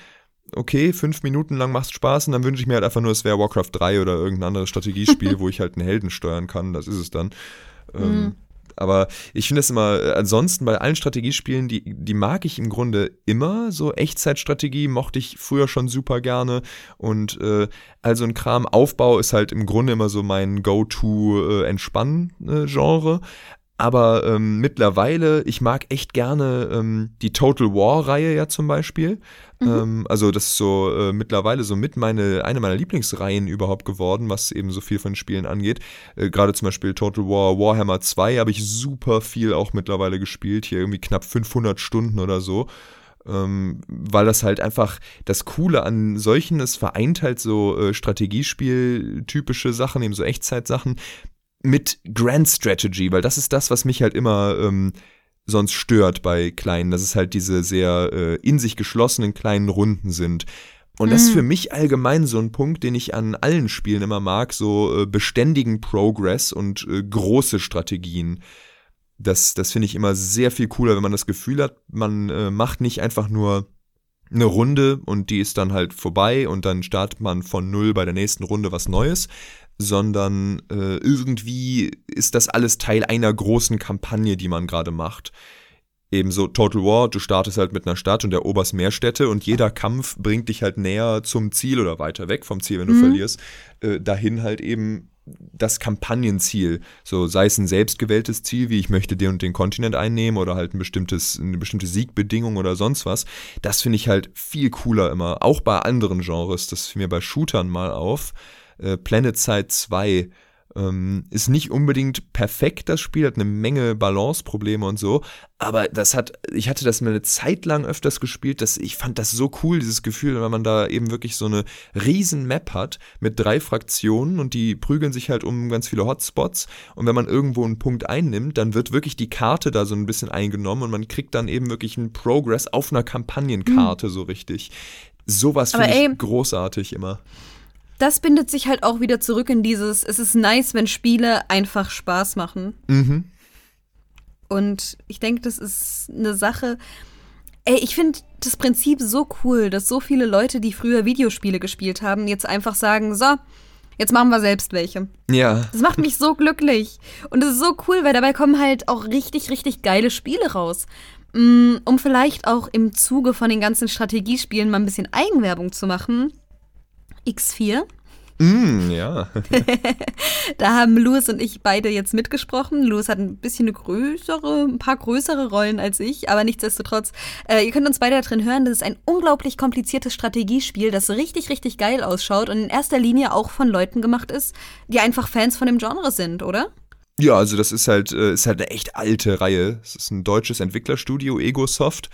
okay, fünf Minuten lang macht Spaß und dann wünsche ich mir halt einfach nur, es wäre Warcraft 3 oder irgendein anderes Strategiespiel, *laughs* wo ich halt einen Helden steuern kann. Das ist es dann. Mhm. Ähm, aber ich finde es immer, äh, ansonsten bei allen Strategiespielen, die, die mag ich im Grunde immer. So Echtzeitstrategie mochte ich früher schon super gerne. Und äh, also ein Kram, Aufbau ist halt im Grunde immer so mein Go-To-Entspannen-Genre. Aber ähm, mittlerweile, ich mag echt gerne ähm, die Total War-Reihe ja zum Beispiel. Mhm. Ähm, also das ist so äh, mittlerweile so mit meine, eine meiner Lieblingsreihen überhaupt geworden, was eben so viel von Spielen angeht. Äh, Gerade zum Beispiel Total War Warhammer 2 habe ich super viel auch mittlerweile gespielt. Hier irgendwie knapp 500 Stunden oder so. Ähm, weil das halt einfach das Coole an solchen, es vereint halt so äh, Strategiespiel-typische Sachen, eben so Echtzeitsachen, mit Grand Strategy, weil das ist das, was mich halt immer ähm, sonst stört bei kleinen, dass es halt diese sehr äh, in sich geschlossenen kleinen Runden sind. Und das ist für mhm. mich allgemein so ein Punkt, den ich an allen Spielen immer mag, so äh, beständigen Progress und äh, große Strategien. Das, das finde ich immer sehr viel cooler, wenn man das Gefühl hat, man äh, macht nicht einfach nur eine Runde und die ist dann halt vorbei und dann startet man von null bei der nächsten Runde was Neues, sondern äh, irgendwie ist das alles Teil einer großen Kampagne, die man gerade macht. Ebenso Total War, du startest halt mit einer Stadt und eroberst mehr Städte und jeder Kampf bringt dich halt näher zum Ziel oder weiter weg vom Ziel, wenn du mhm. verlierst, äh, dahin halt eben das Kampagnenziel, so sei es ein selbstgewähltes Ziel, wie ich möchte den und den Kontinent einnehmen oder halt ein bestimmtes, eine bestimmte Siegbedingung oder sonst was, das finde ich halt viel cooler immer, auch bei anderen Genres, das fiel mir bei Shootern mal auf, äh, Planet Side 2 ähm, ist nicht unbedingt perfekt, das Spiel, hat eine Menge Balanceprobleme und so, aber das hat, ich hatte das mal eine Zeit lang öfters gespielt, dass ich fand das so cool, dieses Gefühl, weil man da eben wirklich so eine riesen Map hat mit drei Fraktionen und die prügeln sich halt um ganz viele Hotspots und wenn man irgendwo einen Punkt einnimmt, dann wird wirklich die Karte da so ein bisschen eingenommen und man kriegt dann eben wirklich einen Progress auf einer Kampagnenkarte mhm. so richtig. Sowas finde ich großartig immer das bindet sich halt auch wieder zurück in dieses, es ist nice, wenn Spiele einfach Spaß machen. Mhm. Und ich denke, das ist eine Sache. Ey, ich finde das Prinzip so cool, dass so viele Leute, die früher Videospiele gespielt haben, jetzt einfach sagen, so, jetzt machen wir selbst welche. Ja. Das macht mich so glücklich. Und es ist so cool, weil dabei kommen halt auch richtig, richtig geile Spiele raus. Mm, um vielleicht auch im Zuge von den ganzen Strategiespielen mal ein bisschen Eigenwerbung zu machen. X4. Mm, ja. *laughs* da haben Louis und ich beide jetzt mitgesprochen. Louis hat ein bisschen eine größere, ein paar größere Rollen als ich, aber nichtsdestotrotz, äh, ihr könnt uns beide da drin hören. Das ist ein unglaublich kompliziertes Strategiespiel, das richtig, richtig geil ausschaut und in erster Linie auch von Leuten gemacht ist, die einfach Fans von dem Genre sind, oder? Ja, also das ist halt, äh, ist halt eine echt alte Reihe. Es ist ein deutsches Entwicklerstudio, Egosoft.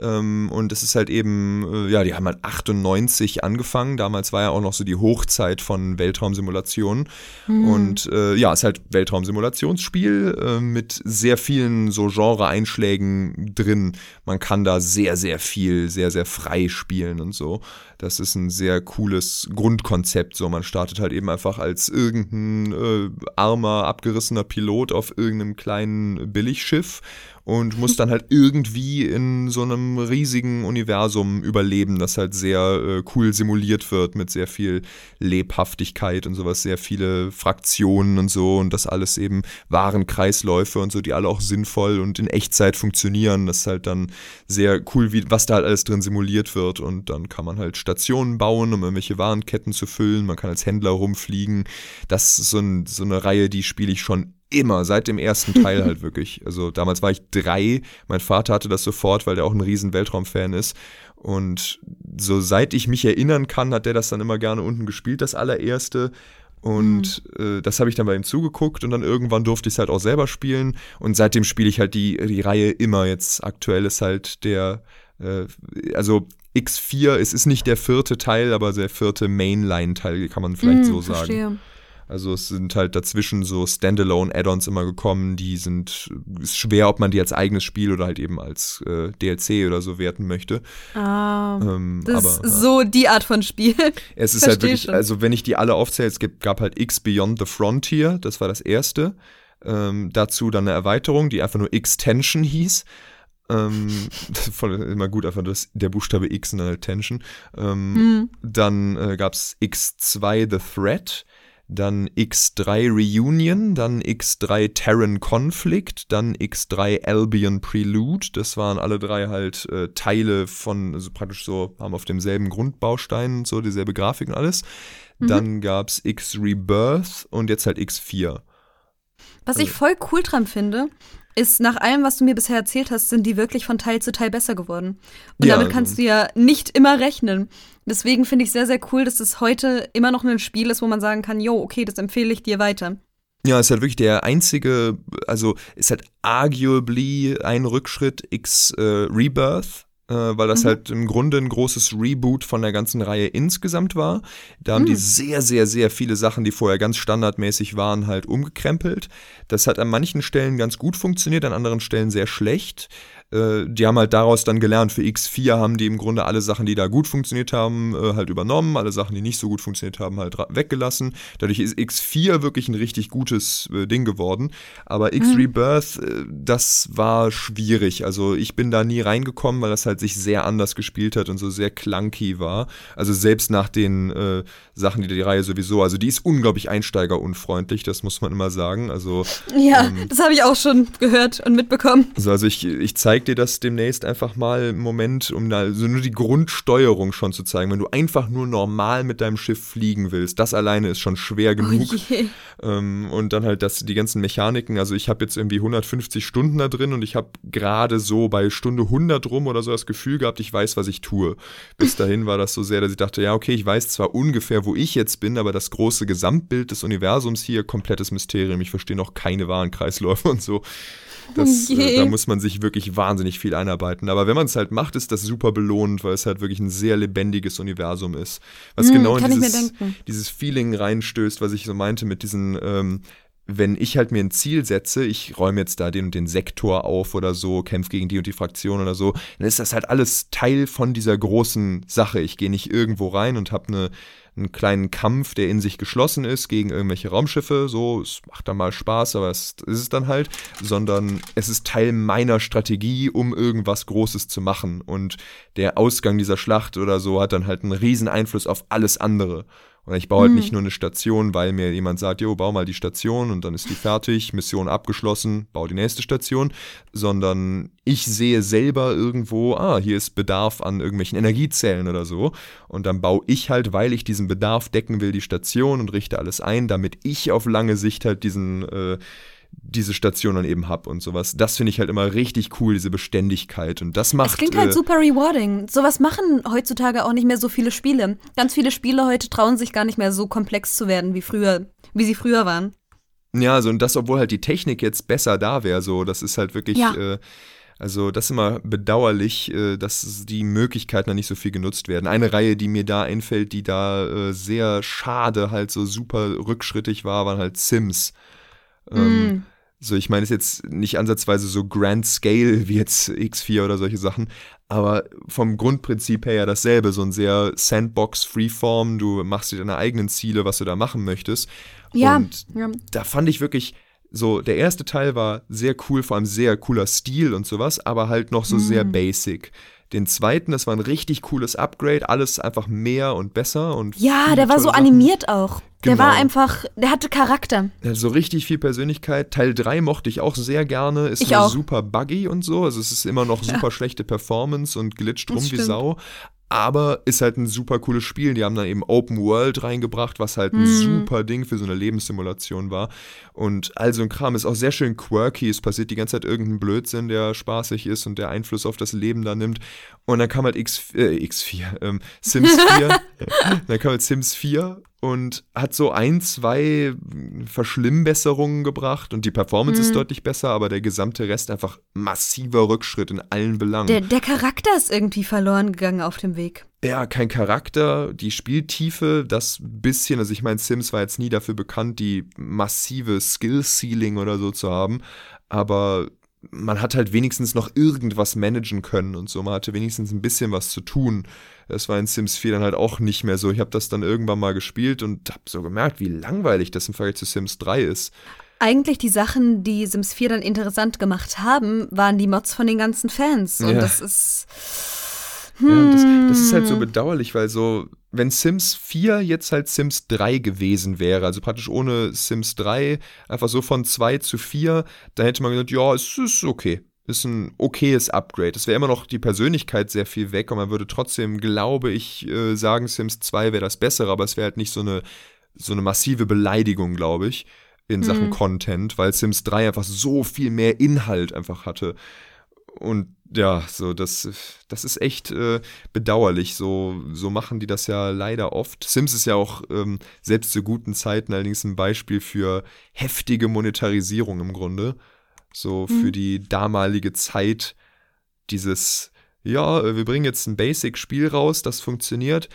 Ähm, und es ist halt eben, äh, ja, die haben halt 98 angefangen. Damals war ja auch noch so die Hochzeit von Weltraumsimulationen. Mhm. Und äh, ja, es ist halt Weltraumsimulationsspiel äh, mit sehr vielen so Genre-Einschlägen drin. Man kann da sehr, sehr viel, sehr, sehr frei spielen und so. Das ist ein sehr cooles Grundkonzept. So, man startet halt eben einfach als irgendein äh, armer, abgerissener Pilot auf irgendeinem kleinen Billigschiff und *laughs* muss dann halt irgendwie in so einem riesigen Universum überleben, das halt sehr äh, cool simuliert wird mit sehr viel Lebhaftigkeit und sowas, sehr viele Fraktionen und so und das alles eben wahren Kreisläufe und so, die alle auch sinnvoll und in Echtzeit funktionieren. Das ist halt dann sehr cool, wie, was da halt alles drin simuliert wird und dann kann man halt Stationen bauen, um irgendwelche Warenketten zu füllen. Man kann als Händler rumfliegen. Das ist so, ein, so eine Reihe, die spiele ich schon immer, seit dem ersten Teil *laughs* halt wirklich. Also damals war ich drei, mein Vater hatte das sofort, weil der auch ein riesen Weltraumfan ist. Und so seit ich mich erinnern kann, hat der das dann immer gerne unten gespielt, das allererste. Und mhm. äh, das habe ich dann bei ihm zugeguckt und dann irgendwann durfte ich es halt auch selber spielen. Und seitdem spiele ich halt die, die Reihe immer. Jetzt aktuell ist halt der, äh, also X4, es ist nicht der vierte Teil, aber der vierte Mainline-Teil, kann man vielleicht mhm, so sagen. Verstehe. Also es sind halt dazwischen so Standalone-Add-ons immer gekommen, die sind ist schwer, ob man die als eigenes Spiel oder halt eben als äh, DLC oder so werten möchte. Ah, ähm, das aber, ist so die Art von Spiel. *laughs* Es ist halt wirklich, schon. also wenn ich die alle aufzähle, es gibt, gab halt X Beyond the Frontier, das war das erste. Ähm, dazu dann eine Erweiterung, die einfach nur X-Tension hieß. Ähm, *laughs* voll immer gut, einfach das, der Buchstabe X und dann halt Tension. Ähm, mhm. Dann äh, gab es X2 The Threat dann X3 Reunion, dann X3 Terran Conflict, dann X3 Albion Prelude. Das waren alle drei halt äh, Teile von, also praktisch so, haben auf demselben Grundbaustein und so, dieselbe Grafik und alles. Mhm. Dann gab es X Rebirth und jetzt halt X4. Was ich voll cool dran finde, ist nach allem, was du mir bisher erzählt hast, sind die wirklich von Teil zu Teil besser geworden. Und ja, damit kannst also. du ja nicht immer rechnen. Deswegen finde ich sehr, sehr cool, dass es heute immer noch ein Spiel ist, wo man sagen kann, jo, okay, das empfehle ich dir weiter. Ja, ist halt wirklich der einzige, also ist halt arguably ein Rückschritt X äh, Rebirth, äh, weil das mhm. halt im Grunde ein großes Reboot von der ganzen Reihe insgesamt war. Da haben mhm. die sehr, sehr, sehr viele Sachen, die vorher ganz standardmäßig waren, halt umgekrempelt. Das hat an manchen Stellen ganz gut funktioniert, an anderen Stellen sehr schlecht. Äh, die haben halt daraus dann gelernt. Für X4 haben die im Grunde alle Sachen, die da gut funktioniert haben, äh, halt übernommen, alle Sachen, die nicht so gut funktioniert haben, halt weggelassen. Dadurch ist X4 wirklich ein richtig gutes äh, Ding geworden. Aber X-Rebirth, mhm. das war schwierig. Also ich bin da nie reingekommen, weil das halt sich sehr anders gespielt hat und so sehr clunky war. Also selbst nach den äh, Sachen, die die Reihe sowieso, also die ist unglaublich einsteigerunfreundlich, das muss man immer sagen. Also ja, ähm, das habe ich auch schon gehört und mitbekommen. Also, also ich, ich zeige dir das demnächst einfach mal im Moment, um da so nur die Grundsteuerung schon zu zeigen. Wenn du einfach nur normal mit deinem Schiff fliegen willst, das alleine ist schon schwer genug. Oh *laughs* ähm, und dann halt das, die ganzen Mechaniken. Also ich habe jetzt irgendwie 150 Stunden da drin und ich habe gerade so bei Stunde 100 rum oder so das Gefühl gehabt, ich weiß, was ich tue. Bis *laughs* dahin war das so sehr, dass ich dachte, ja, okay, ich weiß zwar ungefähr, wo ich jetzt bin, aber das große Gesamtbild des Universums hier, komplettes Mysterium. Ich verstehe noch keine Warenkreisläufe und so. Das, *laughs* äh, da muss man sich wirklich wahnsinnig viel einarbeiten. Aber wenn man es halt macht, ist das super belohnt, weil es halt wirklich ein sehr lebendiges Universum ist. Was hm, genau in dieses, dieses Feeling reinstößt, was ich so meinte mit diesen ähm, wenn ich halt mir ein Ziel setze, ich räume jetzt da den und den Sektor auf oder so, kämpfe gegen die und die Fraktion oder so, dann ist das halt alles Teil von dieser großen Sache. Ich gehe nicht irgendwo rein und habe eine einen kleinen Kampf, der in sich geschlossen ist gegen irgendwelche Raumschiffe. So, es macht dann mal Spaß, aber es ist es dann halt, sondern es ist Teil meiner Strategie, um irgendwas Großes zu machen. Und der Ausgang dieser Schlacht oder so hat dann halt einen riesen Einfluss auf alles andere. Und ich baue halt mhm. nicht nur eine Station, weil mir jemand sagt, jo, bau mal die Station und dann ist die fertig, Mission abgeschlossen, bau die nächste Station, sondern ich sehe selber irgendwo, ah, hier ist Bedarf an irgendwelchen Energiezellen oder so. Und dann baue ich halt, weil ich diesen Bedarf decken will, die Station und richte alles ein, damit ich auf lange Sicht halt diesen äh, diese Station dann eben habe und sowas. Das finde ich halt immer richtig cool, diese Beständigkeit. Und das macht. Es klingt halt äh, super rewarding. Sowas machen heutzutage auch nicht mehr so viele Spiele. Ganz viele Spiele heute trauen sich gar nicht mehr so komplex zu werden wie früher, wie sie früher waren. Ja, also und das, obwohl halt die Technik jetzt besser da wäre, so, das ist halt wirklich. Ja. Äh, also das ist immer bedauerlich, äh, dass die Möglichkeiten da nicht so viel genutzt werden. Eine Reihe, die mir da einfällt, die da äh, sehr schade halt so super rückschrittig war, waren halt Sims. Ähm, mm. So, ich meine, es ist jetzt nicht ansatzweise so Grand Scale wie jetzt X4 oder solche Sachen, aber vom Grundprinzip her ja dasselbe, so ein sehr Sandbox-Freeform, du machst dir deine eigenen Ziele, was du da machen möchtest. Ja. Und ja. da fand ich wirklich, so, der erste Teil war sehr cool, vor allem sehr cooler Stil und sowas, aber halt noch so mm. sehr basic. Den zweiten, das war ein richtig cooles Upgrade, alles einfach mehr und besser und. Ja, der war so Sachen. animiert auch. Genau. Der war genau. einfach, der hatte Charakter. Ja, so richtig viel Persönlichkeit. Teil 3 mochte ich auch sehr gerne. Ist ich super buggy und so. Also es ist immer noch super ja. schlechte Performance und glitscht rum wie Sau aber ist halt ein super cooles Spiel. Die haben dann eben Open World reingebracht, was halt ein mhm. super Ding für so eine Lebenssimulation war. Und all so ein Kram ist auch sehr schön quirky. Es passiert die ganze Zeit irgendein Blödsinn, der spaßig ist und der Einfluss auf das Leben da nimmt. Und dann kam halt X, äh, X4, ähm, Sims *laughs* 4. dann kam halt Sims 4 und hat so ein, zwei Verschlimmbesserungen gebracht und die Performance mhm. ist deutlich besser, aber der gesamte Rest einfach massiver Rückschritt in allen Belangen. Der, der Charakter ist irgendwie verloren gegangen auf dem Weg. Ja, kein Charakter, die Spieltiefe, das bisschen, also ich meine, Sims war jetzt nie dafür bekannt, die massive Skill-Ceiling oder so zu haben, aber man hat halt wenigstens noch irgendwas managen können und so. Man hatte wenigstens ein bisschen was zu tun. Das war in Sims 4 dann halt auch nicht mehr so. Ich habe das dann irgendwann mal gespielt und habe so gemerkt, wie langweilig das im Vergleich zu Sims 3 ist. Eigentlich die Sachen, die Sims 4 dann interessant gemacht haben, waren die Mods von den ganzen Fans. Und ja. das ist. Hm. Ja, das, das ist halt so hm. bedauerlich, weil so, wenn Sims 4 jetzt halt Sims 3 gewesen wäre, also praktisch ohne Sims 3, einfach so von 2 zu 4, dann hätte man gesagt, ja, es ist okay ist ein okayes Upgrade. Es wäre immer noch die Persönlichkeit sehr viel weg und man würde trotzdem, glaube ich, äh, sagen, Sims 2 wäre das bessere, aber es wäre halt nicht so eine, so eine massive Beleidigung, glaube ich, in mhm. Sachen Content, weil Sims 3 einfach so viel mehr Inhalt einfach hatte. Und ja, so, das, das ist echt äh, bedauerlich. So, so machen die das ja leider oft. Sims ist ja auch ähm, selbst zu guten Zeiten allerdings ein Beispiel für heftige Monetarisierung im Grunde so mhm. für die damalige Zeit dieses, ja, äh, wir bringen jetzt ein Basic-Spiel raus, das funktioniert.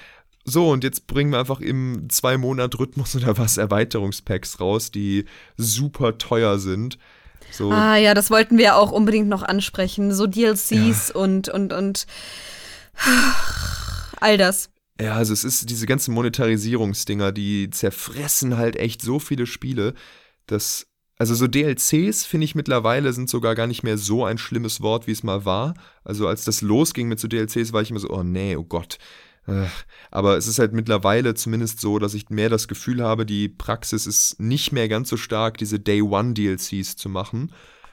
So, und jetzt bringen wir einfach im Zwei-Monat-Rhythmus *laughs* oder was Erweiterungspacks raus, die super teuer sind. So. Ah ja, das wollten wir auch unbedingt noch ansprechen. So DLCs ja. und, und, und all das. Ja, also es ist diese ganzen Monetarisierungsdinger, die zerfressen halt echt so viele Spiele, dass also so DLCs finde ich mittlerweile sind sogar gar nicht mehr so ein schlimmes Wort, wie es mal war. Also als das losging mit so DLCs, war ich immer so, oh nee, oh Gott. Aber es ist halt mittlerweile zumindest so, dass ich mehr das Gefühl habe, die Praxis ist nicht mehr ganz so stark, diese Day One DLCs zu machen.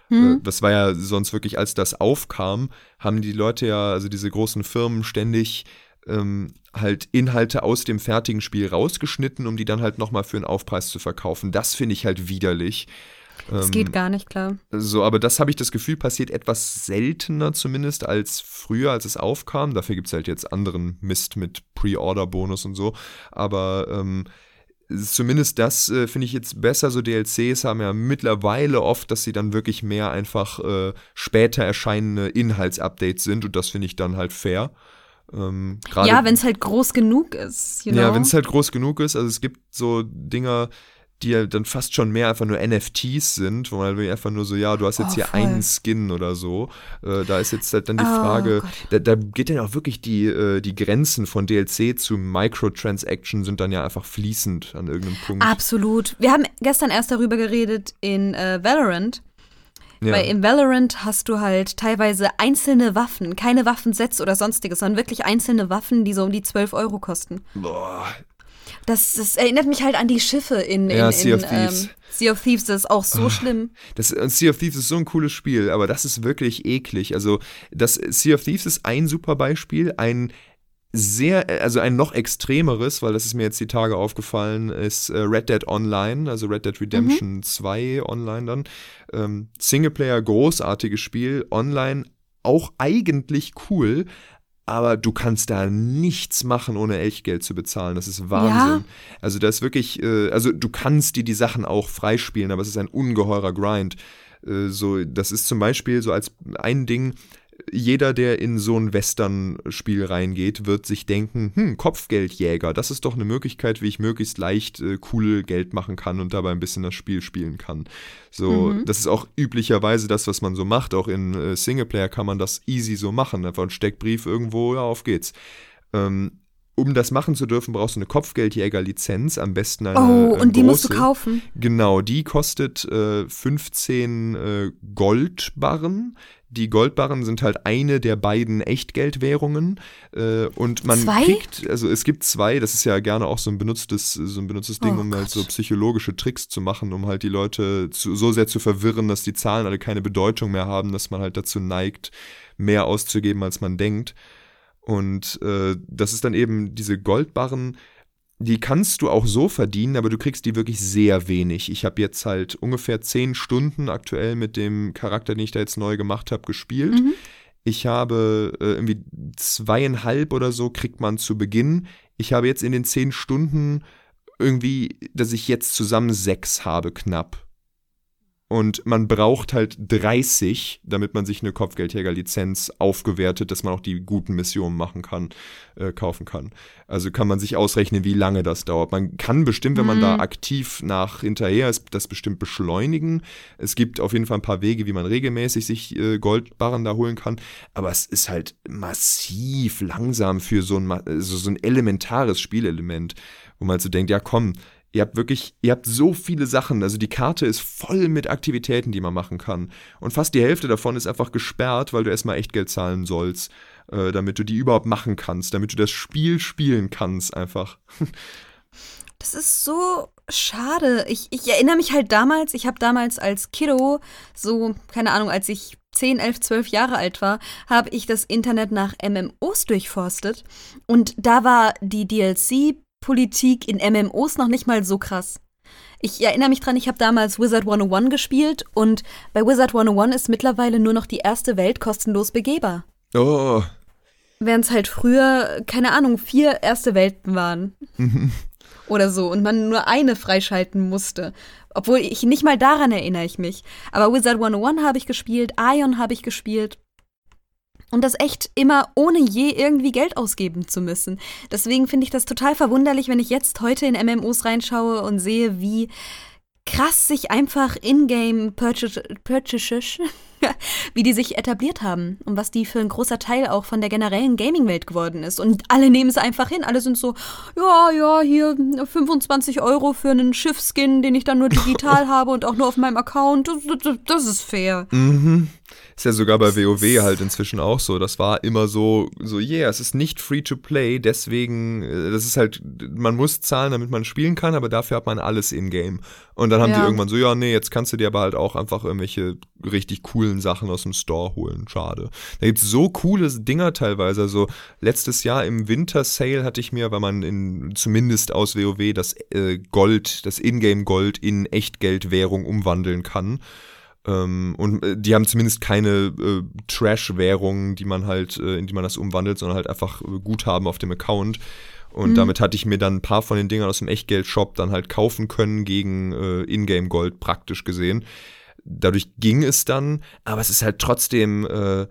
Hm. Äh, das war ja sonst wirklich, als das aufkam, haben die Leute ja, also diese großen Firmen ständig ähm, halt Inhalte aus dem fertigen Spiel rausgeschnitten, um die dann halt nochmal für einen Aufpreis zu verkaufen. Das finde ich halt widerlich. Das ähm, geht gar nicht, klar. So, aber das habe ich das Gefühl, passiert etwas seltener zumindest als früher, als es aufkam. Dafür gibt es halt jetzt anderen Mist mit Pre-Order-Bonus und so. Aber ähm, zumindest das äh, finde ich jetzt besser. So DLCs haben ja mittlerweile oft, dass sie dann wirklich mehr einfach äh, später erscheinende Inhaltsupdates sind und das finde ich dann halt fair. Ähm, ja, wenn es halt groß genug ist. You know? Ja, wenn es halt groß genug ist. Also es gibt so Dinger, die ja dann fast schon mehr einfach nur NFTs sind, wo man einfach nur so, ja, du hast jetzt oh, hier voll. einen Skin oder so. Äh, da ist jetzt halt dann die oh, Frage, da, da, geht dann auch wirklich die, äh, die Grenzen von DLC zu Microtransaction sind dann ja einfach fließend an irgendeinem Punkt. Absolut. Wir haben gestern erst darüber geredet in äh, Valorant. Ja. Weil im Valorant hast du halt teilweise einzelne Waffen, keine Waffensets oder sonstiges, sondern wirklich einzelne Waffen, die so um die 12 Euro kosten. Boah, das, das erinnert mich halt an die Schiffe in, in, ja, sea of Thieves. Ähm, sea of Thieves, das ist auch so oh, schlimm. Das, äh, sea of Thieves ist so ein cooles Spiel, aber das ist wirklich eklig. Also, das Sea of Thieves ist ein super Beispiel, ein sehr, also ein noch extremeres, weil das ist mir jetzt die Tage aufgefallen, ist äh, Red Dead Online, also Red Dead Redemption mhm. 2 online dann. Ähm, Singleplayer, großartiges Spiel, online auch eigentlich cool, aber du kannst da nichts machen, ohne Echtgeld zu bezahlen. Das ist Wahnsinn. Ja. Also das ist wirklich, äh, also du kannst dir die Sachen auch freispielen, aber es ist ein ungeheurer Grind. Äh, so, das ist zum Beispiel so als ein Ding, jeder, der in so ein Western-Spiel reingeht, wird sich denken, hm, Kopfgeldjäger, das ist doch eine Möglichkeit, wie ich möglichst leicht äh, cool Geld machen kann und dabei ein bisschen das Spiel spielen kann. So, mhm. das ist auch üblicherweise das, was man so macht. Auch in äh, Singleplayer kann man das easy so machen. Einfach ein Steckbrief irgendwo, ja, auf geht's. Ähm, um das machen zu dürfen, brauchst du eine Kopfgeldjäger-Lizenz, am besten eine. Oh, und große. die musst du kaufen. Genau, die kostet äh, 15 äh, Goldbarren. Die Goldbarren sind halt eine der beiden Echtgeldwährungen. Äh, und man zwei? kriegt, also es gibt zwei, das ist ja gerne auch so ein benutztes, so ein benutztes Ding, oh um Gott. halt so psychologische Tricks zu machen, um halt die Leute zu, so sehr zu verwirren, dass die Zahlen alle keine Bedeutung mehr haben, dass man halt dazu neigt, mehr auszugeben, als man denkt. Und äh, das ist dann eben diese Goldbarren, die kannst du auch so verdienen, aber du kriegst die wirklich sehr wenig. Ich habe jetzt halt ungefähr zehn Stunden aktuell mit dem Charakter, den ich da jetzt neu gemacht habe, gespielt. Mhm. Ich habe äh, irgendwie zweieinhalb oder so kriegt man zu Beginn. Ich habe jetzt in den zehn Stunden irgendwie, dass ich jetzt zusammen sechs habe knapp. Und man braucht halt 30, damit man sich eine Kopfgeldjäger-Lizenz aufgewertet, dass man auch die guten Missionen machen kann, äh, kaufen kann. Also kann man sich ausrechnen, wie lange das dauert. Man kann bestimmt, wenn man da mhm. aktiv nach hinterher ist, das bestimmt beschleunigen. Es gibt auf jeden Fall ein paar Wege, wie man regelmäßig sich äh, Goldbarren da holen kann. Aber es ist halt massiv langsam für so ein, so, so ein elementares Spielelement, wo man so denkt, ja komm, Ihr habt wirklich, ihr habt so viele Sachen. Also die Karte ist voll mit Aktivitäten, die man machen kann. Und fast die Hälfte davon ist einfach gesperrt, weil du erstmal Echtgeld zahlen sollst, äh, damit du die überhaupt machen kannst, damit du das Spiel spielen kannst, einfach. *laughs* Das ist so schade. Ich, ich erinnere mich halt damals, ich habe damals als Kiddo, so, keine Ahnung, als ich 10, 11, 12 Jahre alt war, habe ich das Internet nach MMOs durchforstet. Und da war die DLC Politik in MMOs noch nicht mal so krass. Ich erinnere mich dran, ich habe damals Wizard 101 gespielt und bei Wizard 101 ist mittlerweile nur noch die erste Welt kostenlos begehbar. Oh. Während es halt früher, keine Ahnung, vier erste Welten waren. *laughs* Oder so und man nur eine freischalten musste. Obwohl ich nicht mal daran erinnere ich mich. Aber Wizard 101 habe ich gespielt, Ion habe ich gespielt. Und das echt immer ohne je irgendwie Geld ausgeben zu müssen. Deswegen finde ich das total verwunderlich, wenn ich jetzt heute in MMOs reinschaue und sehe, wie krass sich einfach in-game Purchases, *laughs* wie die sich etabliert haben und was die für ein großer Teil auch von der generellen Gaming-Welt geworden ist. Und alle nehmen es einfach hin. Alle sind so, ja, ja, hier 25 Euro für einen Schiffskin, den ich dann nur digital *laughs* habe und auch nur auf meinem Account. Das, das, das ist fair. Mhm. Ist ja sogar bei WoW halt inzwischen auch so. Das war immer so, so, yeah, es ist nicht free to play, deswegen, äh, das ist halt, man muss zahlen, damit man spielen kann, aber dafür hat man alles in-game. Und dann haben ja. die irgendwann so, ja, nee, jetzt kannst du dir aber halt auch einfach irgendwelche richtig coolen Sachen aus dem Store holen. Schade. Da gibt's so coole Dinger teilweise. Also letztes Jahr im Winter Sale hatte ich mir, weil man in, zumindest aus WoW das äh, Gold, das Ingame Gold in Echtgeldwährung umwandeln kann. Ähm, und äh, die haben zumindest keine äh, Trash-Währungen, die man halt, äh, in die man das umwandelt, sondern halt einfach äh, Guthaben auf dem Account. Und mhm. damit hatte ich mir dann ein paar von den Dingern aus dem Echtgeld-Shop dann halt kaufen können gegen äh, Ingame-Gold praktisch gesehen. Dadurch ging es dann, aber es ist halt trotzdem äh,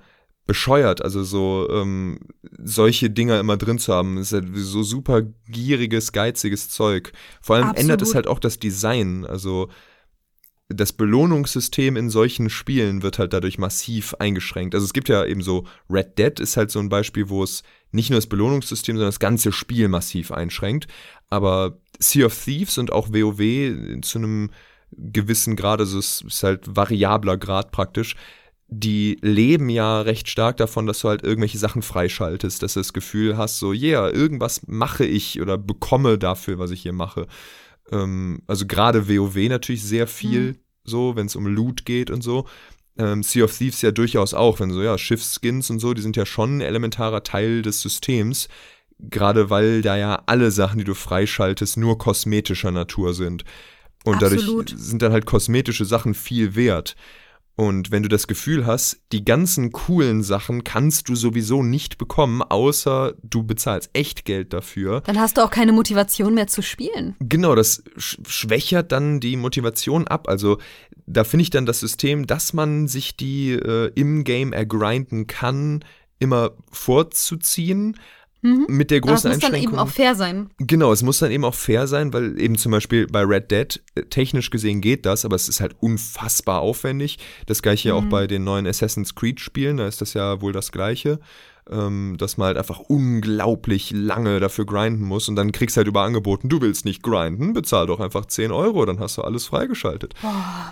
bescheuert, also so ähm, solche Dinger immer drin zu haben, ist halt so super gieriges, geiziges Zeug. Vor allem Absolut. ändert es halt auch das Design. Also das Belohnungssystem in solchen Spielen wird halt dadurch massiv eingeschränkt. Also es gibt ja eben so, Red Dead ist halt so ein Beispiel, wo es nicht nur das Belohnungssystem, sondern das ganze Spiel massiv einschränkt. Aber Sea of Thieves und auch WoW zu einem gewissen Grad, also es ist halt variabler Grad praktisch, die leben ja recht stark davon, dass du halt irgendwelche Sachen freischaltest, dass du das Gefühl hast, so, yeah, irgendwas mache ich oder bekomme dafür, was ich hier mache. Ähm, also gerade WoW natürlich sehr viel, mhm. so, wenn es um Loot geht und so. Ähm, sea of Thieves ja durchaus auch, wenn so, ja, Schiffsskins und so, die sind ja schon ein elementarer Teil des Systems. Gerade weil da ja alle Sachen, die du freischaltest, nur kosmetischer Natur sind. Und Absolut. dadurch sind dann halt kosmetische Sachen viel wert. Und wenn du das Gefühl hast, die ganzen coolen Sachen kannst du sowieso nicht bekommen, außer du bezahlst echt Geld dafür. Dann hast du auch keine Motivation mehr zu spielen. Genau, das schwächert dann die Motivation ab. Also da finde ich dann das System, dass man sich die äh, im Game ergrinden kann, immer vorzuziehen, Mhm. Mit der großen Einschränkung. Es muss dann eben auch fair sein. Genau, es muss dann eben auch fair sein, weil eben zum Beispiel bei Red Dead, äh, technisch gesehen geht das, aber es ist halt unfassbar aufwendig. Das gleiche mhm. ja auch bei den neuen Assassin's Creed-Spielen, da ist das ja wohl das gleiche. Ähm, dass man halt einfach unglaublich lange dafür grinden muss und dann kriegst du halt über angeboten, du willst nicht grinden, bezahl doch einfach 10 Euro, dann hast du alles freigeschaltet. Oh.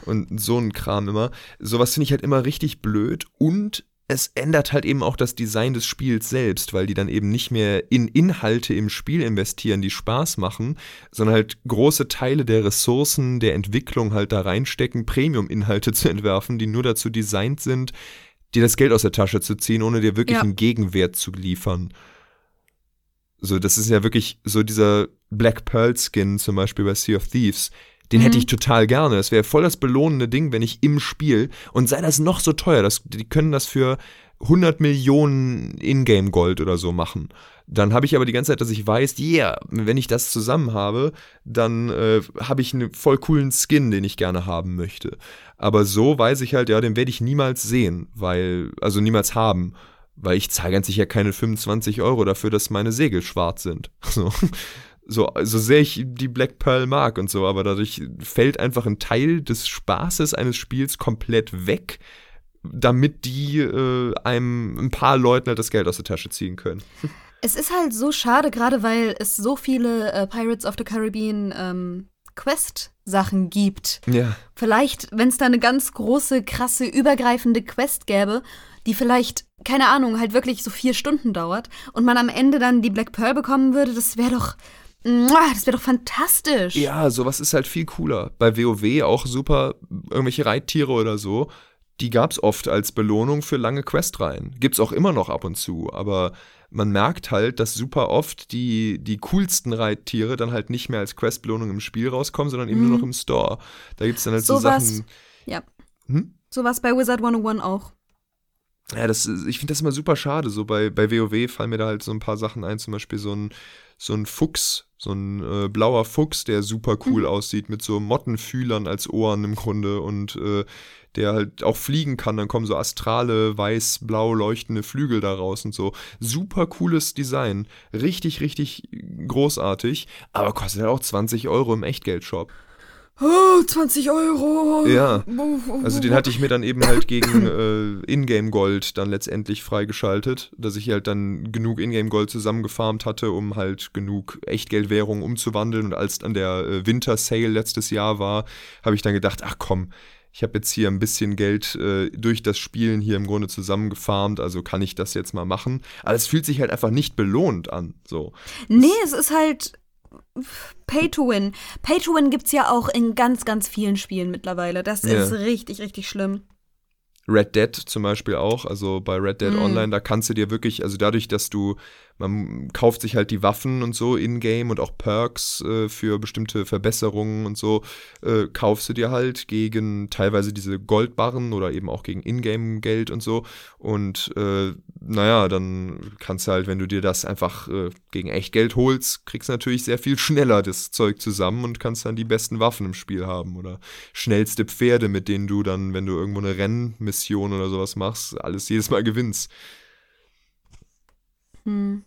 Und so ein Kram immer. Sowas finde ich halt immer richtig blöd und es ändert halt eben auch das Design des Spiels selbst, weil die dann eben nicht mehr in Inhalte im Spiel investieren, die Spaß machen, sondern halt große Teile der Ressourcen der Entwicklung halt da reinstecken, Premium-Inhalte *laughs* zu entwerfen, die nur dazu designt sind, dir das Geld aus der Tasche zu ziehen, ohne dir wirklich ja. einen Gegenwert zu liefern. So, das ist ja wirklich so dieser Black Pearl Skin zum Beispiel bei Sea of Thieves den mhm. hätte ich total gerne. Das wäre voll das belohnende Ding, wenn ich im Spiel, und sei das noch so teuer, das, die können das für 100 Millionen Ingame-Gold oder so machen. Dann habe ich aber die ganze Zeit, dass ich weiß, yeah, wenn ich das zusammen habe, dann äh, habe ich einen voll coolen Skin, den ich gerne haben möchte. Aber so weiß ich halt, ja, den werde ich niemals sehen, weil, also niemals haben, weil ich zahle ganz sicher keine 25 Euro dafür, dass meine Segel schwarz sind. *laughs* So so, so sehr ich die Black Pearl mag und so, aber dadurch fällt einfach ein Teil des Spaßes eines Spiels komplett weg, damit die äh, einem ein paar Leuten halt das Geld aus der Tasche ziehen können. *laughs* Es ist halt so schade, gerade weil es so viele äh, Pirates of the Caribbean ähm, Quest-Sachen gibt. Ja. Vielleicht, wenn es da eine ganz große, krasse, übergreifende Quest gäbe, die vielleicht, keine Ahnung, halt wirklich so vier Stunden dauert und man am Ende dann die Black Pearl bekommen würde, das wäre doch das wäre doch fantastisch. Ja, sowas ist halt viel cooler. Bei WoW auch super, irgendwelche Reittiere oder so, die gab es oft als Belohnung für lange Questreihen. Gibt's auch immer noch ab und zu, aber man merkt halt, dass super oft die, die coolsten Reittiere dann halt nicht mehr als Questbelohnung im Spiel rauskommen, sondern eben mhm. nur noch im Store. Da gibt es dann halt so, so Sachen. Ja. Hm? So was bei Wizard 101 auch. Ja, das, ich finde das immer super schade. So bei, bei WoW fallen mir da halt so ein paar Sachen ein, zum Beispiel so ein, so ein Fuchs, so ein äh, blauer Fuchs, der super cool mhm. aussieht, mit so Mottenfühlern als Ohren im Grunde und äh, der halt auch fliegen kann. Dann kommen so astrale, weiß-blau leuchtende Flügel daraus und so. Super cooles Design. Richtig, richtig großartig, aber kostet halt auch 20 Euro im Echtgeldshop. Oh, 20 Euro. Ja, also den hatte ich mir dann eben halt gegen *laughs* äh, Ingame-Gold dann letztendlich freigeschaltet, dass ich halt dann genug Ingame-Gold zusammengefarmt hatte, um halt genug Echtgeldwährung umzuwandeln. Und als dann der äh, Winter-Sale letztes Jahr war, habe ich dann gedacht, ach komm, ich habe jetzt hier ein bisschen Geld äh, durch das Spielen hier im Grunde zusammengefarmt, also kann ich das jetzt mal machen. Aber es fühlt sich halt einfach nicht belohnt an. So. Nee, es ist halt Pay to Win. Pay to Win gibt es ja auch in ganz, ganz vielen Spielen mittlerweile. Das Ja. ist richtig, richtig schlimm. Red Dead zum Beispiel auch, also bei Red Dead Mm. Online, da kannst du dir wirklich, also dadurch, dass du, man kauft sich halt die Waffen und so in-game und auch Perks äh, für bestimmte Verbesserungen und so, äh, kaufst du dir halt gegen teilweise diese Goldbarren oder eben auch gegen Ingame-Geld und so. Und äh, naja, dann kannst du halt, wenn du dir das einfach äh, gegen Echtgeld holst, kriegst du natürlich sehr viel *laughs* schneller das Zeug zusammen und kannst dann die besten Waffen im Spiel haben oder schnellste Pferde, mit denen du dann, wenn du irgendwo eine Rennmission oder sowas machst, alles jedes Mal gewinnst. Hm.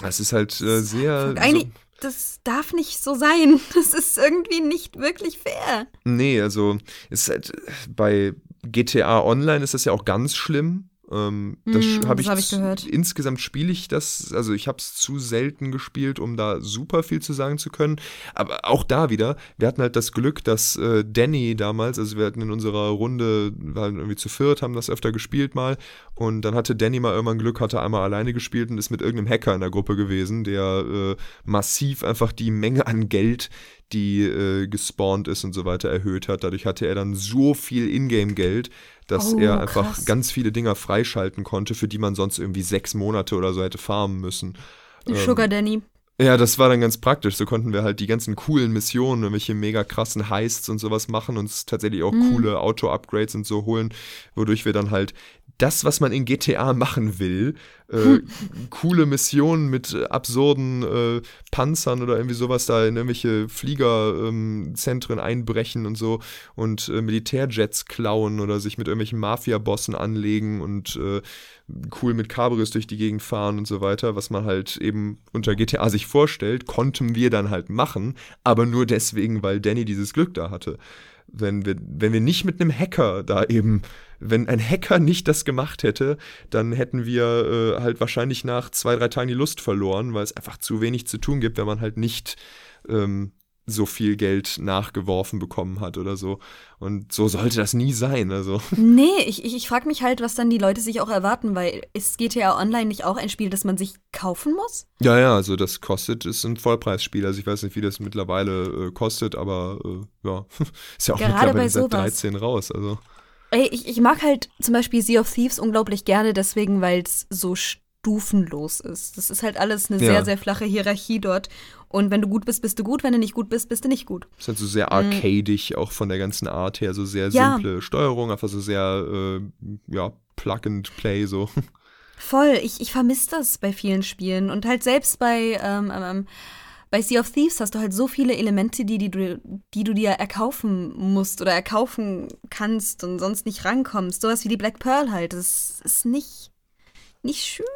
Das ist halt äh, sehr. Eigentlich, das darf nicht so sein. *laughs* Das ist irgendwie nicht wirklich fair. So, nee, also ist halt äh, bei GTA Online ist das ja auch ganz schlimm. Ähm, das Mm, habe ich, hab ich zu- gehört. Insgesamt spiele ich das, also ich habe es zu selten gespielt, um da super viel zu sagen zu können. Aber auch da wieder, wir hatten halt das Glück, dass äh, Danny damals, also wir hatten in unserer Runde, waren irgendwie zu viert, haben das öfter gespielt mal. Und dann hatte Danny mal irgendwann Glück, hatte einmal alleine gespielt und ist mit irgendeinem Hacker in der Gruppe gewesen, der äh, massiv einfach die Menge an Geld, die äh, gespawnt ist und so weiter, erhöht hat. Dadurch hatte er dann so viel Ingame-Geld, dass Oh, er einfach krass. ganz viele Dinger freischalten konnte, für die man sonst irgendwie sechs Monate oder so hätte farmen müssen. Ähm, Sugar Danny. Ja, das war dann ganz praktisch. So konnten wir halt die ganzen coolen Missionen, irgendwelche mega krassen Heists und sowas machen, uns tatsächlich auch Mhm. coole Auto-Upgrades und so holen, wodurch wir dann halt das, was man in GTA machen will, äh, coole Missionen mit äh, absurden äh, Panzern oder irgendwie sowas da in irgendwelche Fliegerzentren einbrechen und so und äh, Militärjets klauen oder sich mit irgendwelchen Mafia-Bossen anlegen und äh, cool mit Cabrios durch die Gegend fahren und so weiter, was man halt eben unter GTA sich vorstellt, konnten wir dann halt machen, aber nur deswegen, weil Danny dieses Glück da hatte. Wenn wir, wenn wir nicht mit einem Hacker da eben, wenn ein Hacker nicht das gemacht hätte, dann hätten wir äh, halt wahrscheinlich nach zwei, drei Tagen die Lust verloren, weil es einfach zu wenig zu tun gibt, wenn man halt nicht ähm, so viel Geld nachgeworfen bekommen hat oder so. Und so sollte das nie sein. Also. *laughs* Nee, ich, ich, ich frage mich halt, was dann die Leute sich auch erwarten, weil ist GTA Online nicht auch ein Spiel, das man sich kaufen muss? Ja, ja, also das kostet, ist ein Vollpreisspiel. Also ich weiß nicht, wie das mittlerweile äh, kostet, aber äh, ja, *laughs* ist ja auch Gerade mittlerweile bei seit sowas. 13 raus. Also Ey, ich, ich mag halt zum Beispiel Sea of Thieves unglaublich gerne, deswegen, weil es so stufenlos ist. Das ist halt alles eine Ja. sehr, sehr flache Hierarchie dort. Und wenn du gut bist, bist du gut. Wenn du nicht gut bist, bist du nicht gut. ist halt so sehr arcadig, auch von der ganzen Art her, so sehr Mhm. Ja. simple Steuerung, einfach so sehr, äh, ja, Plug and Play so. Voll, ich, ich vermisse das bei vielen Spielen. Und halt selbst bei, ähm, ähm, bei Sea of Thieves hast du halt so viele Elemente, die, die, du, die du dir erkaufen musst oder erkaufen kannst und sonst nicht rankommst. Sowas wie die Black Pearl halt. Das ist nicht, nicht schön.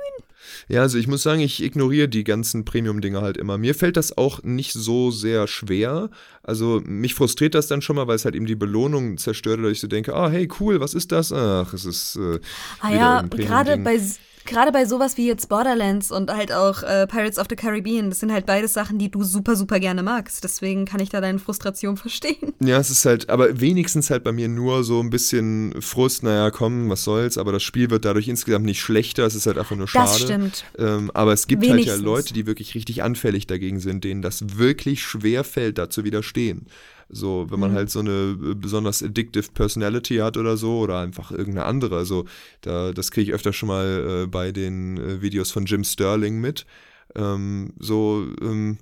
Ja, also ich muss sagen, ich ignoriere die ganzen Premium-Dinger halt immer. Mir fällt das auch nicht so sehr schwer. Also mich frustriert das dann schon mal, weil es halt eben die Belohnung zerstört, dass ich so denke, ah, hey, cool, was ist das? Ach, es ist äh, Ah ja, gerade bei, gerade bei sowas wie jetzt Borderlands und halt auch äh, Pirates of the Caribbean, das sind halt beides Sachen, die du super, super gerne magst. Deswegen kann ich da deine Frustration *laughs* verstehen. Ja, es ist halt, aber wenigstens halt bei mir nur so ein bisschen Frust, naja, komm, was soll's, aber das Spiel wird dadurch insgesamt nicht schlechter, es ist halt einfach nur schade. Das stimmt. Ähm, aber es gibt halt Wenigstens. ja Leute, die wirklich richtig anfällig dagegen sind, denen das wirklich schwer fällt, da zu widerstehen. So, wenn man Mhm. halt so eine äh, besonders addictive Personality hat oder so, oder einfach irgendeine andere. Also, da, das kriege ich öfter schon mal äh, bei den äh, Videos von Jim Sterling mit. Ähm, so, ähm,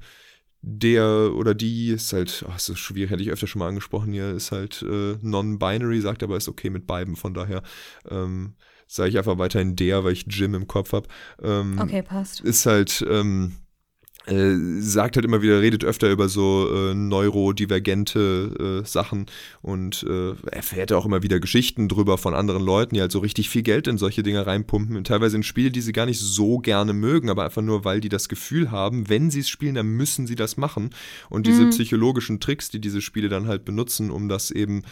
der oder die ist halt, ist so schwierig, hätte ich öfter schon mal angesprochen hier, ist halt äh, non-binary, sagt aber ist okay mit beiden, von daher ähm, sage ich einfach weiterhin der, weil ich Jim im Kopf habe. Ähm, Okay, passt. ist halt, ähm, äh, sagt halt immer wieder, redet öfter über so äh, neurodivergente äh, Sachen und äh, erfährt auch immer wieder Geschichten drüber von anderen Leuten, die halt so richtig viel Geld in solche Dinge reinpumpen. Und teilweise in Spiele, die sie gar nicht so gerne mögen, aber einfach nur, weil die das Gefühl haben, wenn sie es spielen, dann müssen sie das machen. Und diese mhm. psychologischen Tricks, die diese Spiele dann halt benutzen, um das eben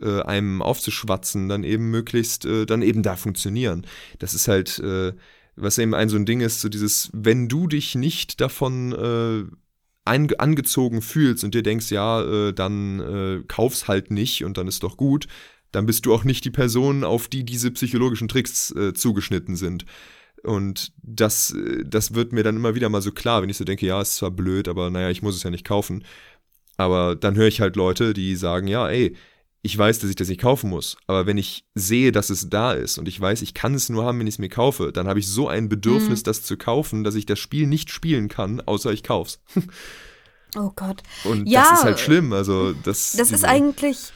äh, einem aufzuschwatzen, dann eben möglichst, äh, dann eben da funktionieren. Das ist halt äh, was eben ein so ein Ding ist, so dieses, wenn du dich nicht davon äh, angezogen fühlst und dir denkst, ja, äh, dann äh, kauf's halt nicht und dann ist doch gut, dann bist du auch nicht die Person, auf die diese psychologischen Tricks äh, zugeschnitten sind. Und das, äh, das wird mir dann immer wieder mal so klar, wenn ich so denke, ja, ist zwar blöd, aber naja, ich muss es ja nicht kaufen. Aber dann höre ich halt Leute, die sagen, ja, ey, ich weiß, dass ich das nicht kaufen muss. Aber wenn ich sehe, dass es da ist und ich weiß, ich kann es nur haben, wenn ich es mir kaufe, dann habe ich so ein Bedürfnis, mhm. das zu kaufen, dass ich das Spiel nicht spielen kann, außer ich kauf's. *laughs* oh Gott. Und ja, das ist halt schlimm. Also das. Das ist eigentlich.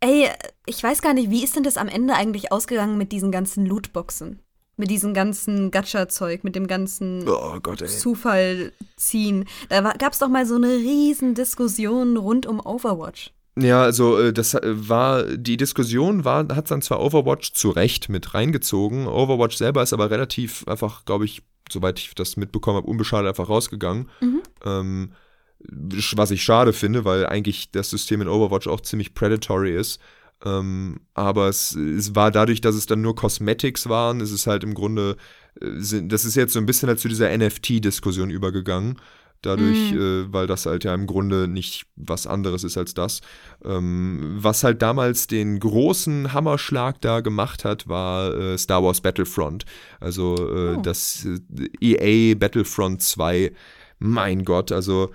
Ey, ich weiß gar nicht, wie ist denn das am Ende eigentlich ausgegangen mit diesen ganzen Lootboxen? Mit diesem ganzen Gacha-Zeug, mit dem ganzen oh Gott, Zufall ziehen. Da gab es doch mal so eine riesen Diskussion rund um Overwatch. Ja, also äh, das äh, war die Diskussion war hat dann zwar Overwatch zu Recht mit reingezogen. Overwatch selber ist aber relativ einfach, glaube ich, soweit ich das mitbekommen habe, unbeschadet einfach rausgegangen. Mhm. Ähm, was ich schade finde, weil eigentlich das System in Overwatch auch ziemlich predatory ist. Ähm, aber es, es, war dadurch, dass es dann nur Cosmetics waren, ist es halt im Grunde, äh, das ist jetzt so ein bisschen halt zu dieser NFT-Diskussion übergegangen dadurch, mhm. äh, weil das halt ja im Grunde nicht was anderes ist als das. Ähm, was halt damals den großen Hammerschlag da gemacht hat, war äh, Star Wars Battlefront. Also äh, oh. das äh, EA Battlefront 2. Mein Gott, also,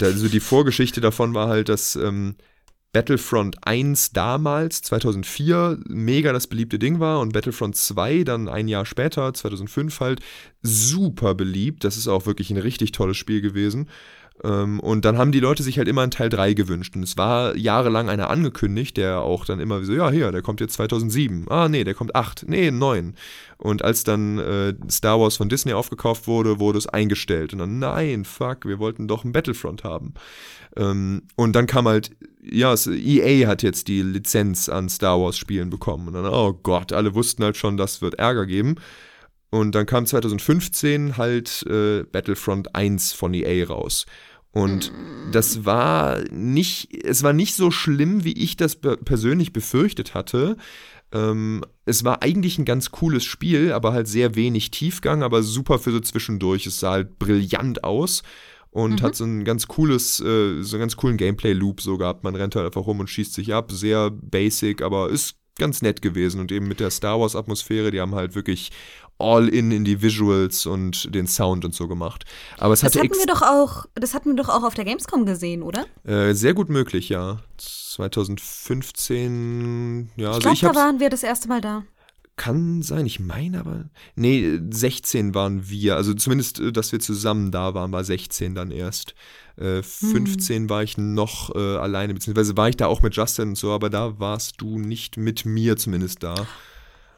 also die Vorgeschichte davon war halt, dass ähm, Battlefront 1 damals, 2004, mega das beliebte Ding war und Battlefront 2 dann ein Jahr später, 2005 halt, super beliebt. Das ist auch wirklich ein richtig tolles Spiel gewesen. Ähm, und dann haben die Leute sich halt immer einen Teil 3 gewünscht. Und es war jahrelang einer angekündigt, der auch dann immer so, ja, hier, der kommt jetzt 2007. Ah, nee, der kommt 8. Nee, 9. Und als dann äh, Star Wars von Disney aufgekauft wurde, wurde es eingestellt. Und dann, nein, fuck, wir wollten doch ein Battlefront haben. Ähm, und dann kam halt, ja, EA hat jetzt die Lizenz an Star Wars Spielen bekommen. Und dann, oh Gott, alle wussten halt schon, das wird Ärger geben. Und dann kam 2015 halt äh, Battlefront 1 von EA raus. Und das war nicht, es war nicht so schlimm, wie ich das persönlich befürchtet hatte. Ähm, es war eigentlich ein ganz cooles Spiel, aber halt sehr wenig Tiefgang, aber super für so zwischendurch. Es sah halt brillant aus und mhm. hat so ein ganz cooles, äh, so einen ganz coolen Gameplay-Loop so gehabt. Man rennt halt einfach rum und schießt sich ab. Sehr basic, aber ist ganz nett gewesen und eben mit der Star Wars Atmosphäre, die haben halt wirklich all in in die Visuals und den Sound und so gemacht. Aber es das hatte hatten wir doch auch, das hatten wir doch auch auf der Gamescom gesehen, oder? Äh, sehr gut möglich, ja. 2015, ja. Ich also glaube, da waren wir das erste Mal da. Kann sein, ich meine aber. Nee, 16 waren wir. Also zumindest, äh, dass wir zusammen da waren, war 16 dann erst. Äh, 15 hm. war ich noch äh, alleine, beziehungsweise war ich da auch mit Justin und so, aber da warst du nicht mit mir zumindest da.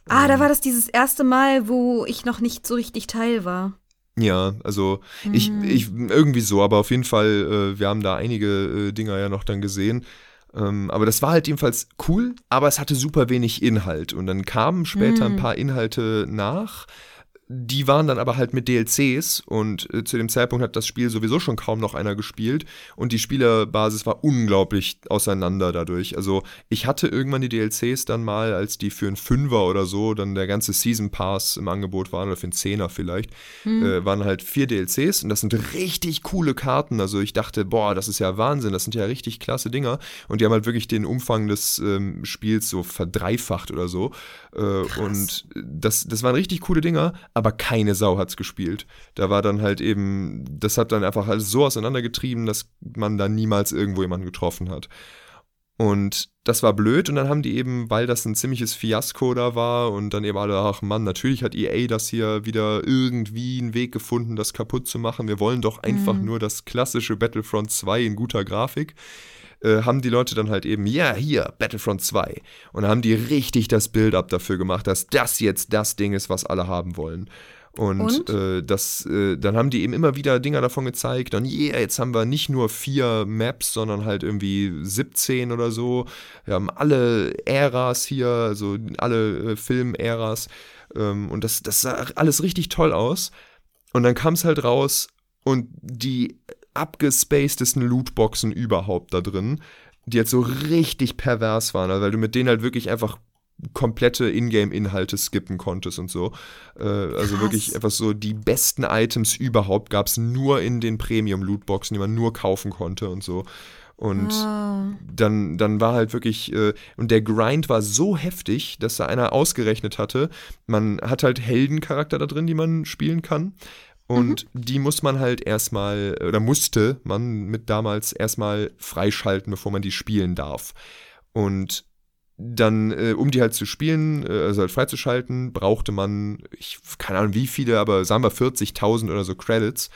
Ah, ähm, da war das dieses erste Mal, wo ich noch nicht so richtig Teil war. Ja, also hm. ich, ich irgendwie so, aber auf jeden Fall, äh, wir haben da einige äh, Dinger ja noch dann gesehen. Ähm, aber das war halt jedenfalls cool, aber es hatte super wenig Inhalt. Und dann kamen später ein hm. paar Inhalte nach. Die waren dann aber halt mit DLCs und äh, zu dem Zeitpunkt hat das Spiel sowieso schon kaum noch einer gespielt und die Spielerbasis war unglaublich auseinander dadurch. Also ich hatte irgendwann die DLCs dann mal, als die für einen Fünfer oder so dann der ganze Season Pass im Angebot waren oder für einen Zehner vielleicht, mhm. äh, waren halt vier DLCs und das sind richtig coole Karten. Also ich dachte, boah, das ist ja Wahnsinn, das sind ja richtig klasse Dinger und die haben halt wirklich den Umfang des ähm, Spiels so verdreifacht oder so. Äh, und das, das waren richtig coole Dinger aber keine Sau hat's gespielt. Da war dann halt eben, das hat dann einfach alles so auseinandergetrieben, dass man da niemals irgendwo jemanden getroffen hat. Und das war blöd und dann haben die eben, weil das ein ziemliches Fiasko da war und dann eben alle, ach Mann, natürlich hat EA das hier wieder irgendwie einen Weg gefunden, das kaputt zu machen. Wir wollen doch einfach mhm. nur das klassische Battlefront 2 in guter Grafik. Äh, haben die Leute dann halt eben, ja, hier, Battlefront 2. Und dann haben die richtig das Build-up dafür gemacht, dass das jetzt das Ding ist, was alle haben wollen. Und, Und? Äh, das, äh, dann haben die eben immer wieder Dinger davon gezeigt. Und yeah, jetzt haben wir nicht nur vier Maps, sondern halt irgendwie 17 oder so. Wir haben alle Äras hier, also alle äh, Film-Äras. Ähm, und das, das sah alles richtig toll aus. Und dann kam es halt raus und die abgespacedesten Lootboxen überhaupt da drin, die halt so richtig pervers waren, weil du mit denen halt wirklich einfach komplette Ingame-Inhalte skippen konntest und so. Äh, also Krass. wirklich einfach so die besten Items überhaupt gab es nur in den Premium-Lootboxen, die man nur kaufen konnte und so. Und Ah. dann, dann war halt wirklich, äh, und der Grind war so heftig, dass da einer ausgerechnet hatte, man hat halt Heldencharakter da drin, die man spielen kann. Und die muss man halt erstmal, oder musste man mit damals erstmal freischalten, bevor man die spielen darf. Und dann, äh, um die halt zu spielen, äh, also halt freizuschalten, brauchte man, ich keine Ahnung wie viele, aber sagen wir 40.000 oder so Credits.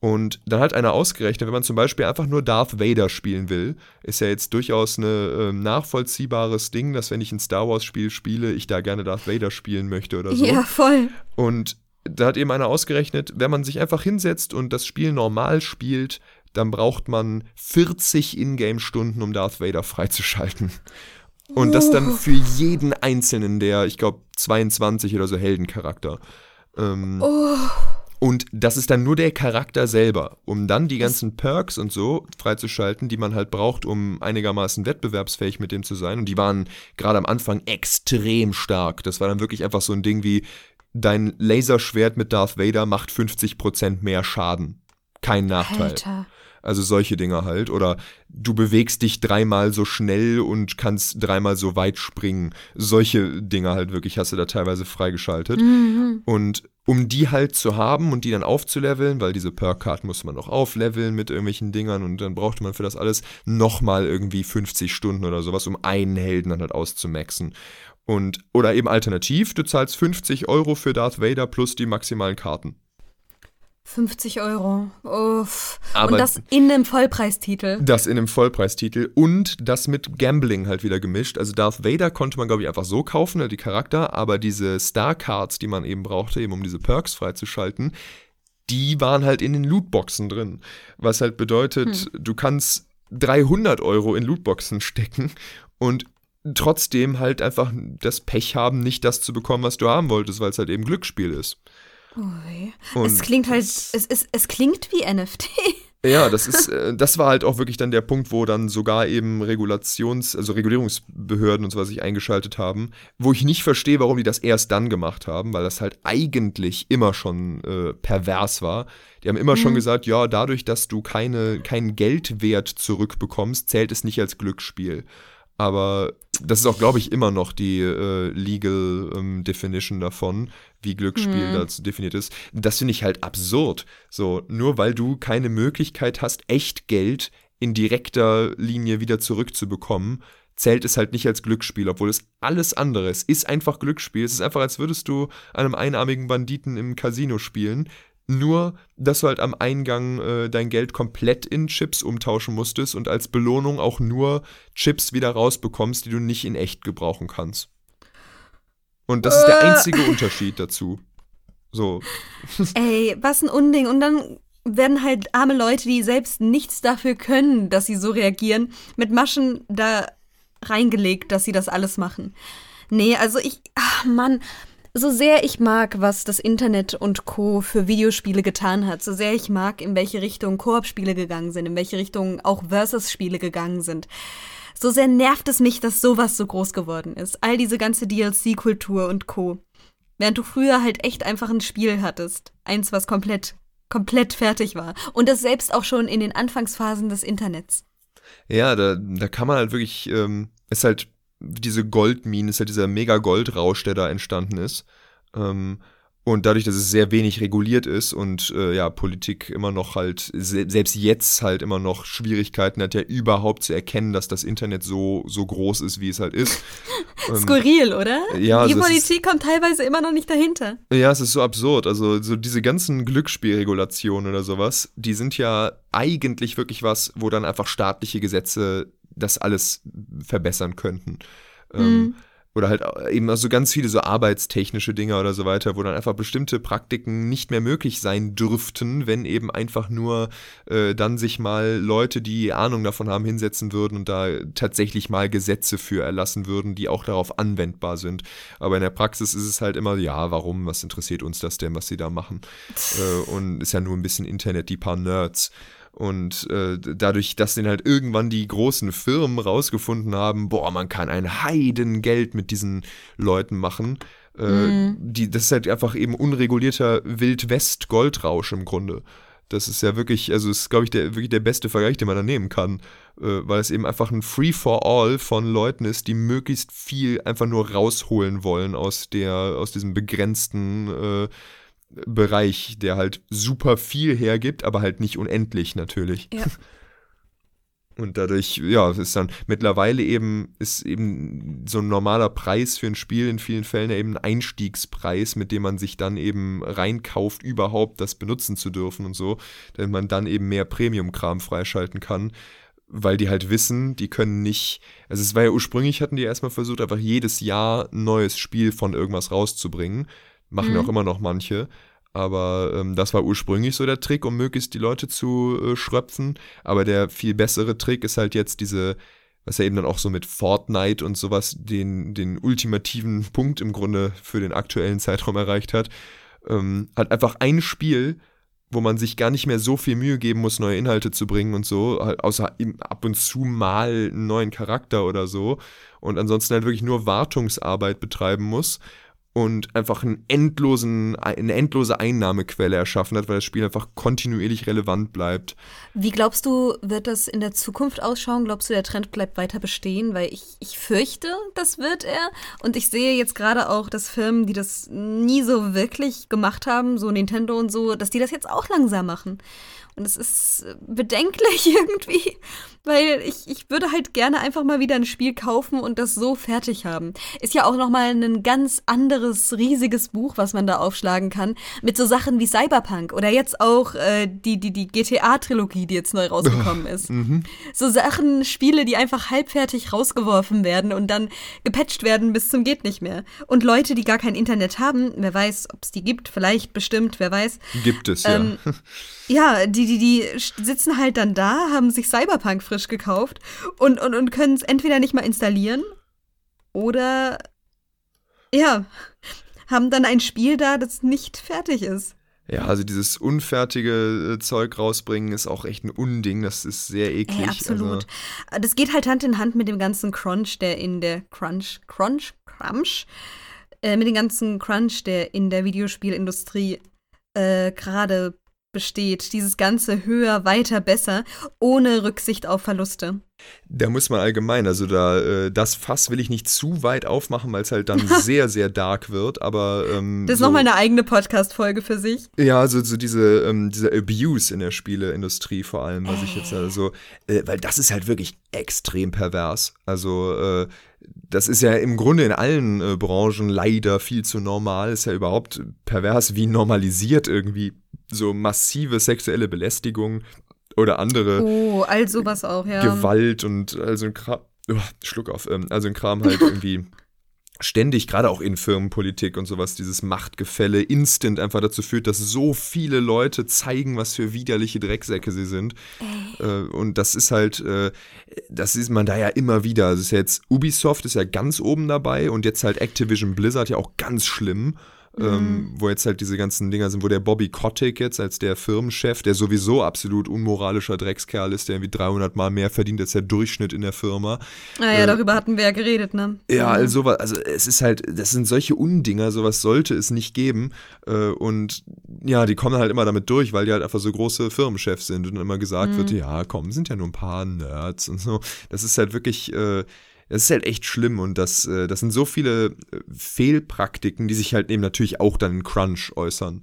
Und dann hat einer ausgerechnet, wenn man zum Beispiel einfach nur Darth Vader spielen will, ist ja jetzt durchaus ein ähm, nachvollziehbares Ding, dass wenn ich ein Star Wars Spiel spiele, ich da gerne Darth Vader spielen möchte oder so. Ja, voll. Und da hat eben einer ausgerechnet, wenn man sich einfach hinsetzt und das Spiel normal spielt, dann braucht man 40 Ingame-Stunden, um Darth Vader freizuschalten. Und das dann für jeden einzelnen der, ich glaube, 22 oder so Heldencharakter. Ähm, Oh, und das ist dann nur der Charakter selber, um dann die ganzen Perks und so freizuschalten, die man halt braucht, um einigermaßen wettbewerbsfähig mit dem zu sein. Und die waren gerade am Anfang extrem stark. Das war dann wirklich einfach so ein Ding wie, dein Laserschwert mit Darth Vader macht 50% mehr Schaden. Kein Nachteil. Alter. Also solche Dinge halt. Oder du bewegst dich dreimal so schnell und kannst dreimal so weit springen. Solche Dinge halt wirklich hast du da teilweise freigeschaltet. Mhm. Und um die halt zu haben und die dann aufzuleveln, weil diese Perk-Karten musste man noch aufleveln mit irgendwelchen Dingern und dann brauchte man für das alles nochmal irgendwie 50 Stunden oder sowas, um einen Helden dann halt auszumaxen. Und, oder eben alternativ, du zahlst 50 Euro für Darth Vader plus die maximalen Karten. 50 Euro. Uff. Aber- Und das in einem Vollpreistitel. Das in einem Vollpreistitel und das mit Gambling halt wieder gemischt. Also Darth Vader konnte man, glaube ich, einfach so kaufen, ne, die Charakter, aber diese Star-Cards, die man eben brauchte, eben um diese Perks freizuschalten, die waren halt in den Lootboxen drin. Was halt bedeutet, du kannst 300 Euro in Lootboxen stecken und trotzdem halt einfach das Pech haben, nicht das zu bekommen, was du haben wolltest, weil es halt eben Glücksspiel ist. Und Es klingt halt, es, es, es klingt wie NFT. *laughs* Ja, das ist, äh, das war halt auch wirklich dann der Punkt, wo dann sogar eben Regulations-, also Regulierungsbehörden und so was sich eingeschaltet haben, wo ich nicht verstehe, warum die das erst dann gemacht haben, weil das halt eigentlich immer schon äh, pervers war. Die haben immer schon gesagt, ja, dadurch, dass du keine, keinen Geldwert zurückbekommst, zählt es nicht als Glücksspiel. Aber das ist auch, glaube ich, immer noch die äh, Legal ähm, Definition davon, wie Glücksspiel dazu definiert ist. Das finde ich halt absurd. So, nur weil du keine Möglichkeit hast, echt Geld in direkter Linie wieder zurückzubekommen, zählt es halt nicht als Glücksspiel, obwohl es alles andere ist. Ist einfach Glücksspiel. Es ist einfach, als würdest du einem einarmigen Banditen im Casino spielen. Nur, dass du halt am Eingang äh, dein Geld komplett in Chips umtauschen musstest und als Belohnung auch nur Chips wieder rausbekommst, die du nicht in echt gebrauchen kannst. Und das ist der Äh. einzige Unterschied dazu. So. *laughs* Ey, was ein Unding. Und dann werden halt arme Leute, die selbst nichts dafür können, dass sie so reagieren, mit Maschen da reingelegt, dass sie das alles machen. Nee, also ich, ach Mann, so sehr ich mag, was das Internet und Co. für Videospiele getan hat, so sehr ich mag, in welche Richtung Koop-Spiele gegangen sind, in welche Richtung auch Versus-Spiele gegangen sind, so sehr nervt es mich, dass sowas so groß geworden ist. All diese ganze DLC-Kultur und Co. Während du früher halt echt einfach ein Spiel hattest. Eins, was komplett, komplett fertig war. Und das selbst auch schon in den Anfangsphasen des Internets. Ja, da, da kann man halt wirklich, ähm, ist halt diese Goldmine, ist halt dieser Mega-Goldrausch, der da entstanden ist. Ähm, und dadurch, dass es sehr wenig reguliert ist und äh, ja, Politik immer noch halt, se selbst jetzt halt immer noch Schwierigkeiten hat, ja überhaupt zu erkennen, dass das Internet so, so groß ist, wie es halt ist. *laughs* Ähm, Skurril, oder? ja, Die also es ist- Politik kommt teilweise immer noch nicht dahinter. Ja, es ist so absurd. Also, so diese ganzen Glücksspielregulationen oder sowas, die sind ja eigentlich wirklich was, wo dann einfach staatliche Gesetze das alles verbessern könnten. Ähm, oder halt eben so ganz viele so arbeitstechnische Dinge oder so weiter, wo dann einfach bestimmte Praktiken nicht mehr möglich sein dürften, wenn eben einfach nur äh, dann sich mal Leute, die Ahnung davon haben, hinsetzen würden und da tatsächlich mal Gesetze für erlassen würden, die auch darauf anwendbar sind. Aber in der Praxis ist es halt immer, ja, warum, was interessiert uns das denn, was sie da machen? äh, und ist ja nur ein bisschen Internet, die paar Nerds. Und äh, dadurch, dass den halt irgendwann die großen Firmen rausgefunden haben, boah, man kann ein Heidengeld mit diesen Leuten machen. Äh, mhm. die, das ist halt einfach eben unregulierter Wildwest-Goldrausch im Grunde. Das ist ja wirklich, also ist, glaube ich, der, wirklich der beste Vergleich, den man da nehmen kann, äh, weil es eben einfach ein Free-for-all von Leuten ist, die möglichst viel einfach nur rausholen wollen aus der, aus diesem begrenzten äh, Bereich, der halt super viel hergibt, aber halt nicht unendlich natürlich. Ja. *laughs* Und dadurch, ja, ist dann mittlerweile eben, ist eben so ein normaler Preis für ein Spiel in vielen Fällen eben ein Einstiegspreis, mit dem man sich dann eben reinkauft, überhaupt das benutzen zu dürfen und so, damit man dann eben mehr Premium-Kram freischalten kann, weil die halt wissen, die können nicht, also es war ja ursprünglich, hatten die erstmal versucht, einfach jedes Jahr ein neues Spiel von irgendwas rauszubringen Machen mhm. auch immer noch manche. Aber ähm, das war ursprünglich so der Trick, um möglichst die Leute zu äh, schröpfen. Aber der viel bessere Trick ist halt jetzt diese, was er eben dann auch so mit Fortnite und sowas den, den ultimativen Punkt im Grunde für den aktuellen Zeitraum erreicht hat. Ähm, hat einfach ein Spiel, wo man sich gar nicht mehr so viel Mühe geben muss, neue Inhalte zu bringen und so, halt außer ab und zu mal einen neuen Charakter oder so. Und ansonsten halt wirklich nur Wartungsarbeit betreiben muss und einfach einen endlosen, eine endlose Einnahmequelle erschaffen hat, weil das Spiel einfach kontinuierlich relevant bleibt. Wie glaubst du, wird das in der Zukunft ausschauen? Glaubst du, der Trend bleibt weiter bestehen? Weil ich, ich fürchte, das wird er. Und ich sehe jetzt gerade auch, dass Firmen, die das nie so wirklich gemacht haben, so Nintendo und so, dass die das jetzt auch langsam machen. Und es ist bedenklich *laughs* irgendwie, weil ich, ich würde halt gerne einfach mal wieder ein Spiel kaufen und das so fertig haben. Ist ja auch nochmal ein ganz anderes, riesiges Buch, was man da aufschlagen kann, mit so Sachen wie Cyberpunk oder jetzt auch äh, die, die, die GTA-Trilogie, die jetzt neu rausgekommen ist. Mhm. So Sachen, Spiele, die einfach halbfertig rausgeworfen werden und dann gepatcht werden bis zum geht nicht mehr. Und Leute, die gar kein Internet haben, wer weiß, ob es die gibt, vielleicht, bestimmt, wer weiß. Gibt es, ähm, ja. *laughs* Ja, die, die, die sitzen halt dann da, haben sich Cyberpunk frisch gekauft und, und, und können es entweder nicht mal installieren oder ja, haben dann ein Spiel da, das nicht fertig ist. Ja, also dieses unfertige äh, Zeug rausbringen ist auch echt ein Unding. Das ist sehr eklig. Ey, absolut. Also. Das geht halt Hand in Hand mit dem ganzen Crunch, der in der Crunch, Crunch, Crunch, äh, mit dem ganzen Crunch, der in der Videospielindustrie äh, gerade besteht. Dieses ganze höher, weiter, besser, ohne Rücksicht auf Verluste. Da muss man allgemein, also da, äh, das Fass will ich nicht zu weit aufmachen, weil es halt dann *laughs* sehr, sehr dark wird, aber. Ähm, das ist so, nochmal eine eigene Podcast-Folge für sich. Ja, also so diese, ähm, dieser Abuse in der Spieleindustrie vor allem, was ich jetzt also, äh, weil das ist halt wirklich extrem pervers. Also, äh, das ist ja im Grunde in allen äh, Branchen leider viel zu normal, ist ja überhaupt pervers, wie normalisiert irgendwie so massive sexuelle Belästigung oder andere oh, all sowas auch, ja. Gewalt und also ein Kram, oh, Schluck auf, ähm, also ein Kram halt *laughs* irgendwie ständig, gerade auch in Firmenpolitik und sowas, dieses Machtgefälle instant einfach dazu führt, dass so viele Leute zeigen, was für widerliche Drecksäcke sie sind. Äh, und das ist halt, äh, das ist man da ja immer wieder. Das ist ja jetzt, Ubisoft ist ja ganz oben dabei und jetzt halt Activision Blizzard ja auch ganz schlimm. Ähm, mhm. wo jetzt halt diese ganzen Dinger sind, wo der Bobby Kotick jetzt als der Firmenchef, der sowieso absolut unmoralischer Dreckskerl ist, der irgendwie 300 Mal mehr verdient als der Durchschnitt in der Firma. Naja, ah äh, darüber hatten wir ja geredet, ne? Ja, also, also es ist halt, das sind solche Undinger, sowas sollte es nicht geben. Äh, und ja, die kommen halt immer damit durch, weil die halt einfach so große Firmenchefs sind und immer gesagt mhm. wird, ja, komm, sind ja nur ein paar Nerds und so. Das ist halt wirklich. Äh, das ist halt echt schlimm und das, äh, das sind so viele äh, Fehlpraktiken, die sich halt eben natürlich auch dann in Crunch äußern.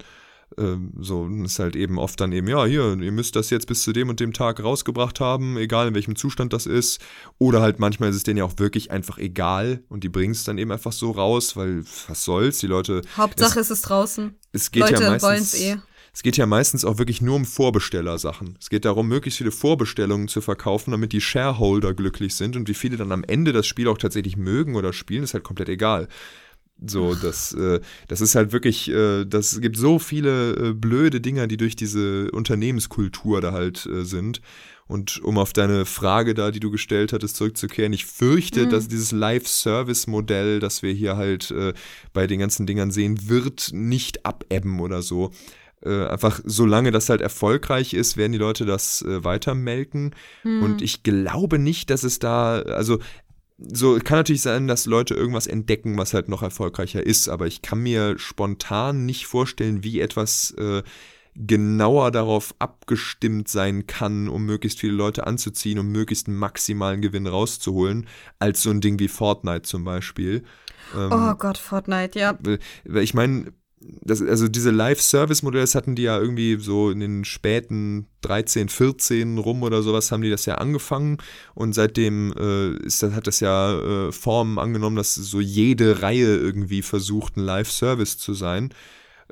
Ähm, so, ist halt eben oft dann eben, ja, hier, ihr müsst das jetzt bis zu dem und dem Tag rausgebracht haben, egal in welchem Zustand das ist. Oder halt manchmal ist es denen ja auch wirklich einfach egal und die bringen es dann eben einfach so raus, weil was soll's, die Leute. Hauptsache es, ist es draußen. Es geht Leute ja meistens. Eh. Es geht ja meistens auch wirklich nur um Vorbestellersachen. Es geht darum, möglichst viele Vorbestellungen zu verkaufen, damit die Shareholder glücklich sind und wie viele dann am Ende das Spiel auch tatsächlich mögen oder spielen, ist halt komplett egal. So, das, äh, das ist halt wirklich, äh, das gibt so viele äh, blöde Dinger, die durch diese Unternehmenskultur da halt äh, sind. Und um auf deine Frage da, die du gestellt hattest, zurückzukehren, ich fürchte, mhm. dass dieses Live-Service-Modell, das wir hier halt äh, bei den ganzen Dingern sehen, wird nicht abebben oder so. Äh, einfach solange das halt erfolgreich ist, werden die Leute das äh, weitermelken. Mhm. Und ich glaube nicht, dass es da, also so kann natürlich sein, dass Leute irgendwas entdecken, was halt noch erfolgreicher ist, aber ich kann mir spontan nicht vorstellen, wie etwas äh, genauer darauf abgestimmt sein kann, um möglichst viele Leute anzuziehen, um möglichst einen maximalen Gewinn rauszuholen, als so ein Ding wie Fortnite zum Beispiel. Ähm, oh Gott, Fortnite, ja. Ich meine, das, also diese Live-Service-Modelle, das hatten die ja irgendwie so in den späten 13, 14 rum oder sowas, haben die das ja angefangen und seitdem äh, ist, hat das ja äh, Formen angenommen, dass so jede Reihe irgendwie versucht, ein Live-Service zu sein.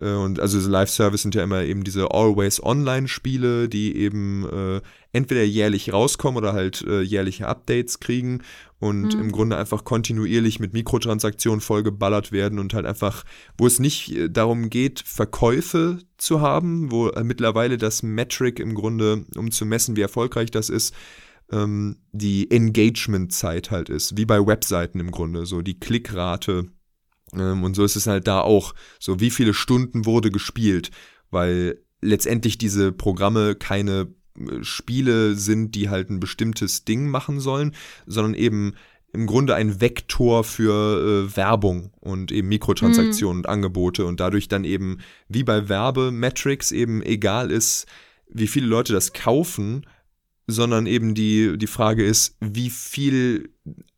Äh, und also Live-Service sind ja immer eben diese Always-Online-Spiele, die eben äh, entweder jährlich rauskommen oder halt äh, jährliche Updates kriegen und mhm. im Grunde einfach kontinuierlich mit Mikrotransaktionen vollgeballert werden und halt einfach, wo es nicht äh, darum geht, Verkäufe zu haben, wo äh, mittlerweile das Metric im Grunde, um zu messen, wie erfolgreich das ist, ähm, die Engagement-Zeit halt ist, wie bei Webseiten im Grunde, so die Klickrate ähm, und so ist es halt da auch. So, wie viele Stunden wurde gespielt? Weil letztendlich diese Programme keine Spiele sind, die halt ein bestimmtes Ding machen sollen, sondern eben im Grunde ein Vektor für äh, Werbung und eben Mikrotransaktionen mhm. und Angebote und dadurch dann eben wie bei Werbemetrics eben egal ist, wie viele Leute das kaufen, sondern eben die, die Frage ist, wie viel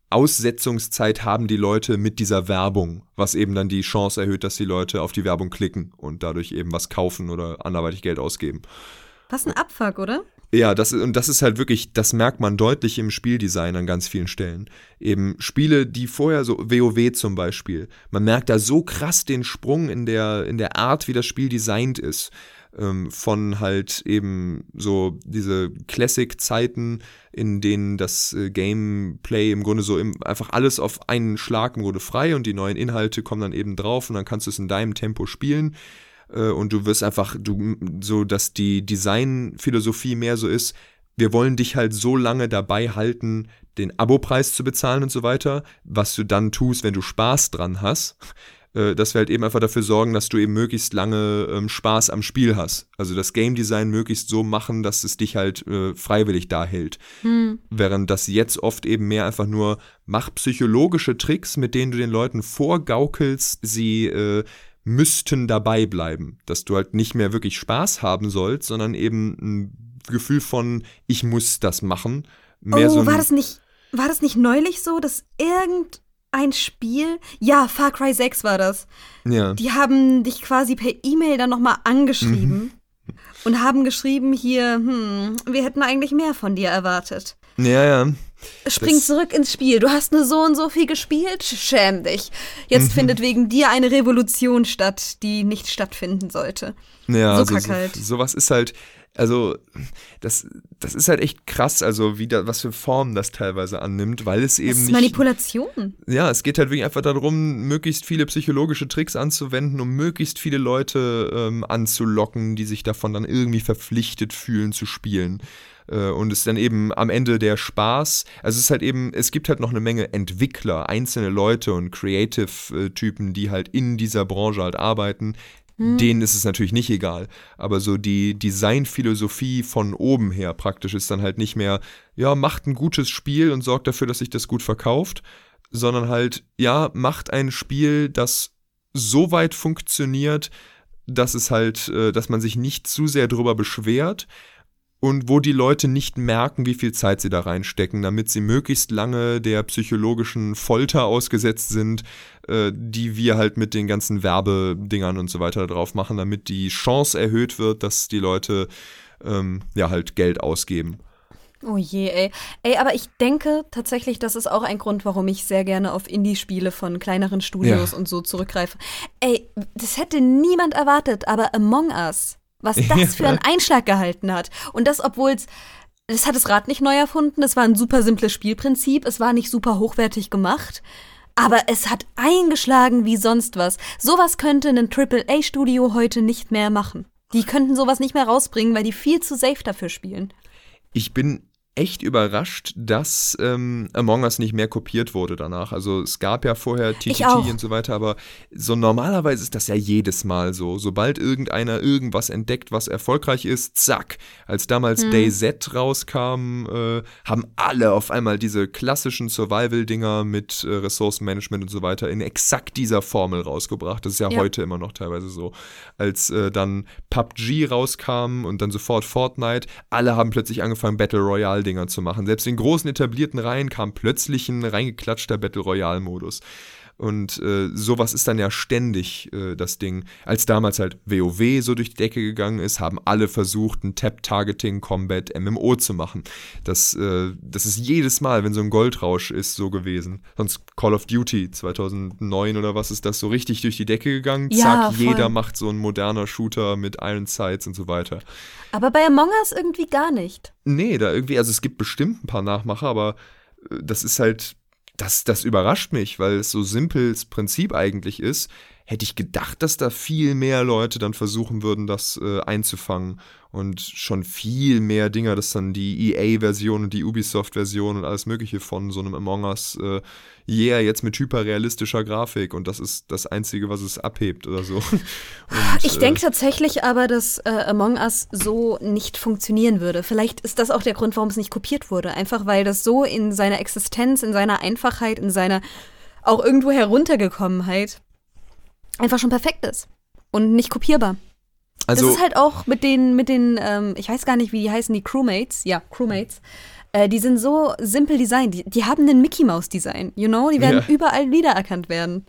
Aussetzungszeit haben die Leute mit dieser Werbung, was eben dann die Chance erhöht, dass die Leute auf die Werbung klicken und dadurch eben was kaufen oder anderweitig Geld ausgeben. Was ein Abfuck, oder? Ja, das, und das ist halt wirklich, das merkt man deutlich im Spieldesign an ganz vielen Stellen. Eben Spiele, die vorher so, WoW zum Beispiel, man merkt da so krass den Sprung in der, in der Art, wie das Spiel designt ist ähm, von halt eben so diese Classic-Zeiten, in denen das äh, Gameplay im Grunde so im, einfach alles auf einen Schlag im Grunde frei und die neuen Inhalte kommen dann eben drauf und dann kannst du es in deinem Tempo spielen äh, und du wirst einfach, du, so dass die Designphilosophie mehr so ist, wir wollen dich halt so lange dabei halten, den Abopreis zu bezahlen und so weiter, was du dann tust, wenn du Spaß dran hast *laughs* äh, dass wir halt eben einfach dafür sorgen, dass du eben möglichst lange ähm, Spaß am Spiel hast. Also das Game Design möglichst so machen, dass es dich halt äh, freiwillig da hält. Hm. Während das jetzt oft eben mehr einfach nur mach psychologische Tricks, mit denen du den Leuten vorgaukelst, sie äh, müssten dabei bleiben. Dass du halt nicht mehr wirklich Spaß haben sollst, sondern eben ein Gefühl von, ich muss das machen. Mehr oh, so war das nicht, war das nicht neulich so, dass irgend ein Spiel, ja, Far Cry 6 war das. Ja. Die haben dich quasi per E-Mail dann nochmal angeschrieben mhm. und haben geschrieben hier, hm, wir hätten eigentlich mehr von dir erwartet. Ja, ja. Spring das zurück ins Spiel. Du hast nur so und so viel gespielt. Schäm dich. Jetzt mhm. findet wegen dir eine Revolution statt, die nicht stattfinden sollte. Ja, so also so, halt. sowas ist halt, also das, das ist halt echt krass, also wie da, was für Formen das teilweise annimmt, weil es eben das ist nicht. Manipulation. Ja, es geht halt wirklich einfach darum, möglichst viele psychologische Tricks anzuwenden, um möglichst viele Leute ähm, anzulocken, die sich davon dann irgendwie verpflichtet fühlen zu spielen. Äh, und es ist dann eben am Ende der Spaß. Also es ist halt eben, es gibt halt noch eine Menge Entwickler, einzelne Leute und Creative-Typen, die halt in dieser Branche halt arbeiten, hm. Denen ist es natürlich nicht egal. Aber so die Designphilosophie von oben her praktisch ist dann halt nicht mehr, ja, macht ein gutes Spiel und sorgt dafür, dass sich das gut verkauft, sondern halt, ja, macht ein Spiel, das so weit funktioniert, dass es halt, äh, dass man sich nicht zu sehr drüber beschwert, und wo die Leute nicht merken, wie viel Zeit sie da reinstecken, damit sie möglichst lange der psychologischen Folter ausgesetzt sind, äh, die wir halt mit den ganzen Werbedingern und so weiter drauf machen, damit die Chance erhöht wird, dass die Leute ähm, ja halt Geld ausgeben. Oh je, ey. Ey, aber ich denke tatsächlich, das ist auch ein Grund, warum ich sehr gerne auf Indie-Spiele von kleineren Studios ja. und so zurückgreife. Ey, das hätte niemand erwartet, aber Among Us was *laughs* das für einen Einschlag gehalten hat. Und das, obwohl es das hat das Rad nicht neu erfunden. Es war ein super simples Spielprinzip. Es war nicht super hochwertig gemacht. Aber es hat eingeschlagen wie sonst was. Sowas könnte ein AAA-Studio heute nicht mehr machen. Die könnten sowas nicht mehr rausbringen, weil die viel zu safe dafür spielen. Ich bin echt überrascht, dass ähm, Among Us nicht mehr kopiert wurde danach. Also es gab ja vorher TTT und so weiter, aber so normalerweise ist das ja jedes Mal so. Sobald irgendeiner irgendwas entdeckt, was erfolgreich ist, zack. Als damals hm. DayZ rauskam, äh, haben alle auf einmal diese klassischen Survival-Dinger mit äh, Ressourcenmanagement und so weiter in exakt dieser Formel rausgebracht. Das ist ja, ja. heute immer noch teilweise so. Als äh, dann PUBG rauskam und dann sofort Fortnite, alle haben plötzlich angefangen, Battle Royale Royale-Dinger zu machen. Selbst in großen etablierten Reihen kam plötzlich ein reingeklatschter Battle Royale-Modus. Und äh, sowas ist dann ja ständig äh, das Ding. Als damals halt WoW so durch die Decke gegangen ist, haben alle versucht, ein Tap-Targeting-Combat MMO zu machen. Das, äh, das ist jedes Mal, wenn so ein Goldrausch ist, so gewesen. Sonst Call of Duty 2009 oder was ist das so richtig durch die Decke gegangen? Ja, Zack, voll. jeder macht so ein moderner Shooter mit Iron Sights und so weiter. Aber bei Among Us irgendwie gar nicht. Nee, da irgendwie, also es gibt bestimmt ein paar Nachmacher, aber äh, das ist halt das, das überrascht mich, weil es so simples Prinzip eigentlich ist. Hätte ich gedacht, dass da viel mehr Leute dann versuchen würden, das äh, einzufangen und schon viel mehr Dinger, dass dann die EA-Version und die Ubisoft-Version und alles Mögliche von so einem Among Us, äh, yeah, jetzt mit hyperrealistischer Grafik und das ist das Einzige, was es abhebt oder so. *laughs* Und, ich denke äh, tatsächlich aber, dass äh, Among Us so nicht funktionieren würde. Vielleicht ist das auch der Grund, warum es nicht kopiert wurde. Einfach weil das so in seiner Existenz, in seiner Einfachheit, in seiner auch irgendwo Heruntergekommenheit einfach schon perfekt ist und nicht kopierbar. Also, das ist halt auch mit den, mit den, ähm, ich weiß gar nicht, wie die heißen, die Crewmates, ja, Crewmates. Äh, die sind so simpel designt. Die, die haben ein Mickey Mouse Design, you know? Die werden ja. überall wiedererkannt werden.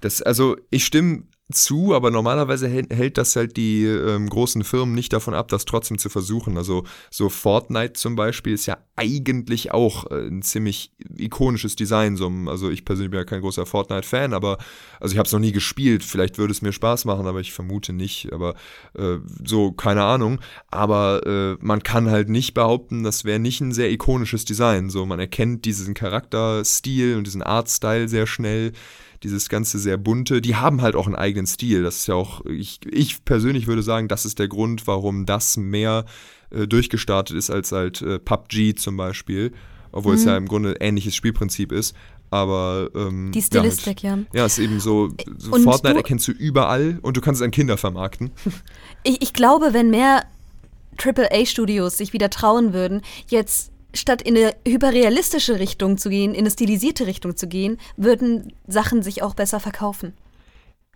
Das, also ich stimme zu, aber normalerweise hält das halt die ähm, großen Firmen nicht davon ab, das trotzdem zu versuchen. Also so Fortnite zum Beispiel ist ja eigentlich auch äh, ein ziemlich ikonisches Design. So, also ich persönlich bin ja kein großer Fortnite-Fan, aber also ich habe es noch nie gespielt. Vielleicht würde es mir Spaß machen, aber ich vermute nicht. Aber äh, so keine Ahnung. Aber äh, man kann halt nicht behaupten, das wäre nicht ein sehr ikonisches Design. So man erkennt diesen Charakterstil und diesen Artstyle sehr schnell dieses ganze sehr bunte, die haben halt auch einen eigenen Stil. Das ist ja auch, ich, ich persönlich würde sagen, das ist der Grund, warum das mehr äh, durchgestartet ist als halt äh, PUBG zum Beispiel. Obwohl mhm. es ja im Grunde ähnliches Spielprinzip ist. Aber ähm, die Stilistik, ja. Halt, ja, ist eben so, so Fortnite du, erkennst du überall und du kannst es an Kinder vermarkten. *laughs* Ich, ich glaube, wenn mehr AAA-Studios sich wieder trauen würden, jetzt statt in eine hyperrealistische Richtung zu gehen, in eine stilisierte Richtung zu gehen, würden Sachen sich auch besser verkaufen.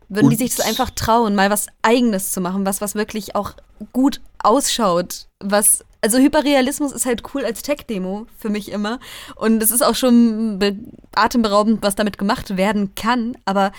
Würden und die sich das einfach trauen, mal was Eigenes zu machen, was, was wirklich auch gut ausschaut, was also Hyperrealismus ist halt cool als Tech-Demo für mich immer. Und es ist auch schon atemberaubend, was damit gemacht werden kann. Aber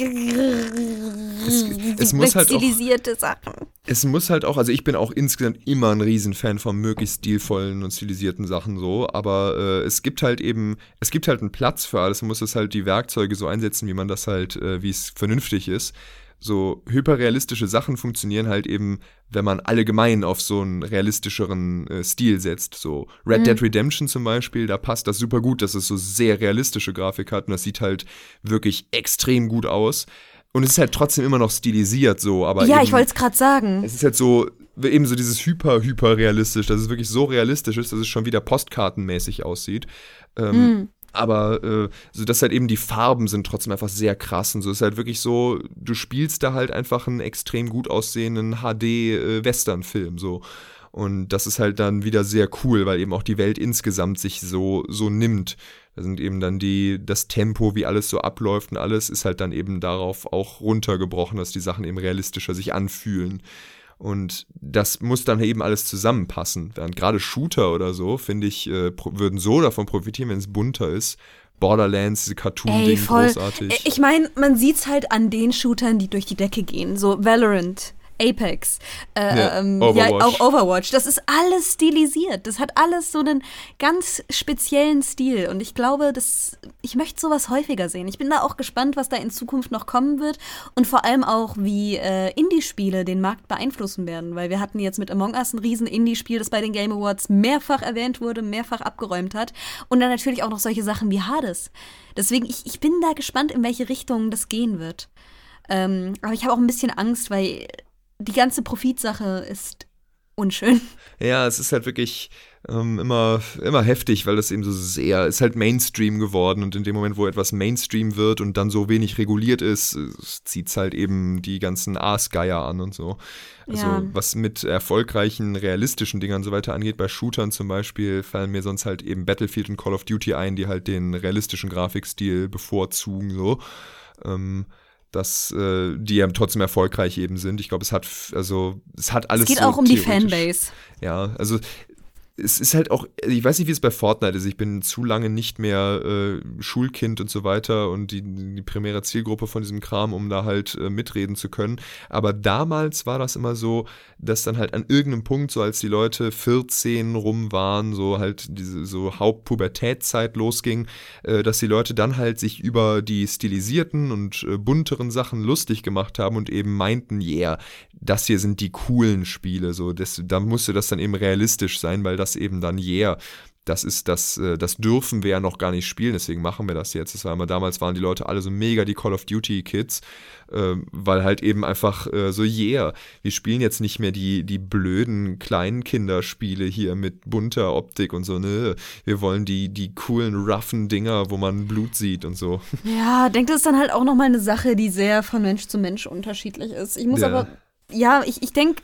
es, es muss halt stilisierte auch, Sachen. Es muss halt auch, also ich bin auch insgesamt immer ein Riesenfan von möglichst stilvollen und stilisierten Sachen so, aber äh, es gibt halt eben, es gibt halt einen Platz für alles, man muss es halt die Werkzeuge so einsetzen, wie man das halt, äh, wie es vernünftig ist so hyperrealistische Sachen funktionieren halt eben, wenn man allgemein auf so einen realistischeren äh, Stil setzt. So Red mhm. Dead Redemption zum Beispiel, da passt das super gut, dass es so sehr realistische Grafik hat und das sieht halt wirklich extrem gut aus. Und es ist halt trotzdem immer noch stilisiert so, aber. Ja, eben, ich wollte es gerade sagen. Es ist halt so, eben so dieses hyper, hyper realistisch, dass es wirklich so realistisch ist, dass es schon wieder postkartenmäßig aussieht. Ähm, mm aber äh, so dass halt eben die Farben sind trotzdem einfach sehr krass und so ist halt wirklich so, du spielst da halt einfach einen extrem gut aussehenden HD-Western-Film äh, so. Und das ist halt dann wieder sehr cool, weil eben auch die Welt insgesamt sich so, so nimmt. Da sind eben dann die, das Tempo, wie alles so abläuft und alles ist halt dann eben darauf auch runtergebrochen, dass die Sachen eben realistischer sich anfühlen. Und das muss dann eben alles zusammenpassen. Während gerade Shooter oder so, finde ich, äh, würden so davon profitieren, wenn es bunter ist. Borderlands, diese Cartoon-Ding, großartig. Ich meine, man sieht es halt an den Shootern, die durch die Decke gehen. So Valorant Apex, äh, ja, ähm, ja, auch Overwatch. Das ist alles stilisiert. Das hat alles so einen ganz speziellen Stil. Und ich glaube, dass ich möchte sowas häufiger sehen. Ich bin da auch gespannt, was da in Zukunft noch kommen wird und vor allem auch, wie äh, Indie-Spiele den Markt beeinflussen werden. Weil wir hatten jetzt mit Among Us ein riesen Indie-Spiel, das bei den Game Awards mehrfach erwähnt wurde, mehrfach abgeräumt hat. Und dann natürlich auch noch solche Sachen wie Hades. Deswegen, ich, ich bin da gespannt, in welche Richtung das gehen wird. Ähm, aber ich habe auch ein bisschen Angst, weil die ganze Profitsache ist unschön. *laughs* Ja, es ist halt wirklich ähm, immer, immer heftig, weil das eben so sehr, ist halt Mainstream geworden und in dem Moment, wo etwas Mainstream wird und dann so wenig reguliert ist, zieht es halt eben die ganzen Aasgeier an und so. Also ja. was mit erfolgreichen, realistischen Dingern so weiter angeht, bei Shootern zum Beispiel, fallen mir sonst halt eben Battlefield und Call of Duty ein, die halt den realistischen Grafikstil bevorzugen, so. Ähm, dass äh, die ja trotzdem erfolgreich eben sind. Ich glaube, es hat also es hat alles. Es geht so auch um die Fanbase. Ja, also es ist halt auch, ich weiß nicht, wie es bei Fortnite ist. Ich bin zu lange nicht mehr äh, Schulkind und so weiter und die, die primäre Zielgruppe von diesem Kram, um da halt äh, mitreden zu können. Aber damals war das immer so, dass dann halt an irgendeinem Punkt, so als die Leute 14 rum waren, so halt diese so Hauptpubertätzeit losging, äh, dass die Leute dann halt sich über die stilisierten und äh, bunteren Sachen lustig gemacht haben und eben meinten, yeah, das hier sind die coolen Spiele. So, das, da musste das dann eben realistisch sein, weil das eben dann yeah das ist das, äh, das dürfen wir ja noch gar nicht spielen, deswegen machen wir das jetzt. Das war immer, damals waren die Leute alle so mega die Call of Duty Kids, äh, weil halt eben einfach äh, so, yeah, wir spielen jetzt nicht mehr die, die blöden kleinen Kinderspiele hier mit bunter Optik und so, ne? Wir wollen die, die coolen, roughen Dinger, wo man Blut sieht und so. Ja, denke, das ist dann halt auch nochmal eine Sache, die sehr von Mensch zu Mensch unterschiedlich ist. Ich muss ja. aber, ja, ich, ich denke,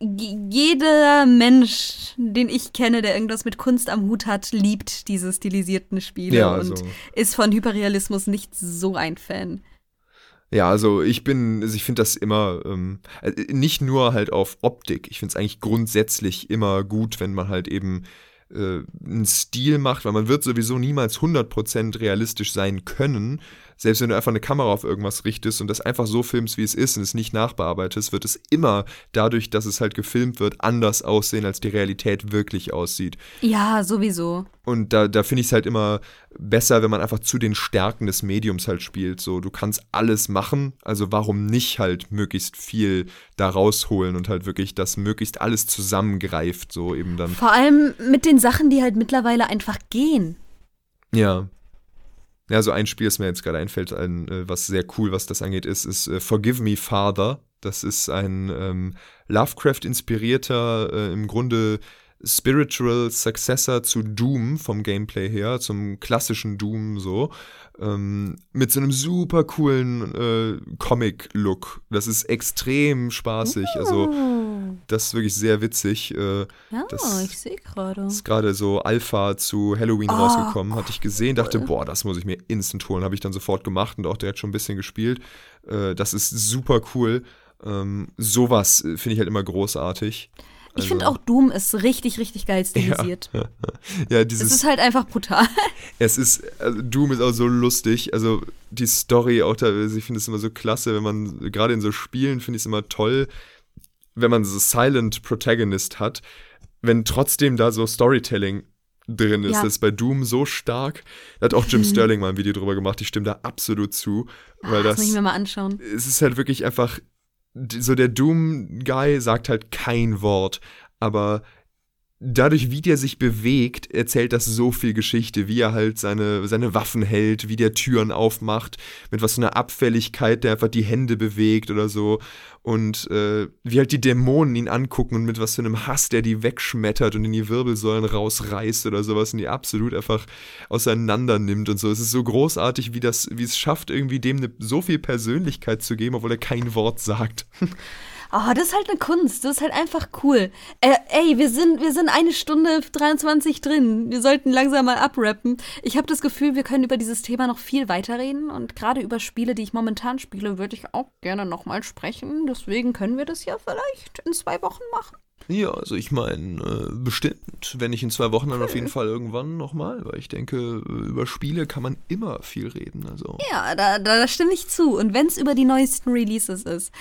jeder Mensch, den ich kenne, der irgendwas mit Kunst am Hut hat, liebt diese stilisierten Spiele ja, also. und ist von Hyperrealismus nicht so ein Fan. Ja, also ich bin, also ich finde das immer, ähm, äh, nicht nur halt auf Optik, ich finde es eigentlich grundsätzlich immer gut, wenn man halt eben äh, einen Stil macht, weil man wird sowieso niemals 100% realistisch sein können. Selbst wenn du einfach eine Kamera auf irgendwas richtest und das einfach so filmst, wie es ist und es nicht nachbearbeitest, wird es immer dadurch, dass es halt gefilmt wird, anders aussehen, als die Realität wirklich aussieht. Ja, sowieso. Und da, da finde ich es halt immer besser, wenn man einfach zu den Stärken des Mediums halt spielt. So, du kannst alles machen, also warum nicht halt möglichst viel da rausholen und halt wirklich das möglichst alles zusammengreift, so eben dann. Vor allem mit den Sachen, die halt mittlerweile einfach gehen. Ja. Ja, so ein Spiel, das mir jetzt gerade einfällt, ein, äh, was sehr cool, was das angeht, ist, ist uh, Forgive Me Father. Das ist ein ähm, Lovecraft-inspirierter, äh, im Grunde Spiritual Successor zu Doom vom Gameplay her, zum klassischen Doom so, ähm, mit so einem super coolen äh, Comic-Look. Das ist extrem spaßig. Also, das ist wirklich sehr witzig. Äh, ja, das ich sehe gerade. Ist gerade so Alpha zu Halloween oh, rausgekommen, hatte ich gesehen, dachte, boah, das muss ich mir instant holen. Habe ich dann sofort gemacht und auch direkt schon ein bisschen gespielt. Äh, das ist super cool. Ähm, sowas äh, finde ich halt immer großartig. Ich finde also auch Doom ist richtig, richtig geil *laughs* stilisiert. Ja, *laughs* ja dieses. Es ist halt einfach brutal. *laughs* Es ist, also Doom ist auch so lustig. Also die Story auch da, also ich finde es immer so klasse, wenn man, gerade in so Spielen finde ich es immer toll, wenn man so Silent Protagonist hat, wenn trotzdem da so Storytelling drin ist. Ja. Das ist bei Doom so stark. Da hat auch Jim *laughs* Sterling mal ein Video drüber gemacht. Ich stimme da absolut zu. Weil Ach, das, das muss ich mir mal anschauen. Es ist halt wirklich einfach so der Doom-Guy sagt halt kein Wort, aber dadurch, wie der sich bewegt, erzählt das so viel Geschichte, wie er halt seine, seine Waffen hält, wie der Türen aufmacht, mit was für einer Abfälligkeit der einfach die Hände bewegt oder so. Und äh, wie halt die Dämonen ihn angucken und mit was für einem Hass der die wegschmettert und in die Wirbelsäulen rausreißt oder sowas und die absolut einfach auseinander nimmt und so. Es ist so großartig, wie das, wie es schafft, irgendwie dem eine, so viel Persönlichkeit zu geben, obwohl er kein Wort sagt. *laughs* Oh, das ist halt eine Kunst. Das ist halt einfach cool. Äh, ey, wir sind, wir sind eine Stunde 23 drin. Wir sollten langsam mal abrappen. Ich habe das Gefühl, wir können über dieses Thema noch viel weiterreden. Und gerade über Spiele, die ich momentan spiele, würde ich auch gerne nochmal sprechen. Deswegen können wir das ja vielleicht in zwei Wochen machen. Ja, also ich meine, äh, bestimmt, wenn nicht in zwei Wochen, dann auf jeden Fall irgendwann nochmal, weil ich denke, über Spiele kann man immer viel reden. Also. Ja, da, da, da stimme ich zu. Und wenn es über die neuesten Releases ist.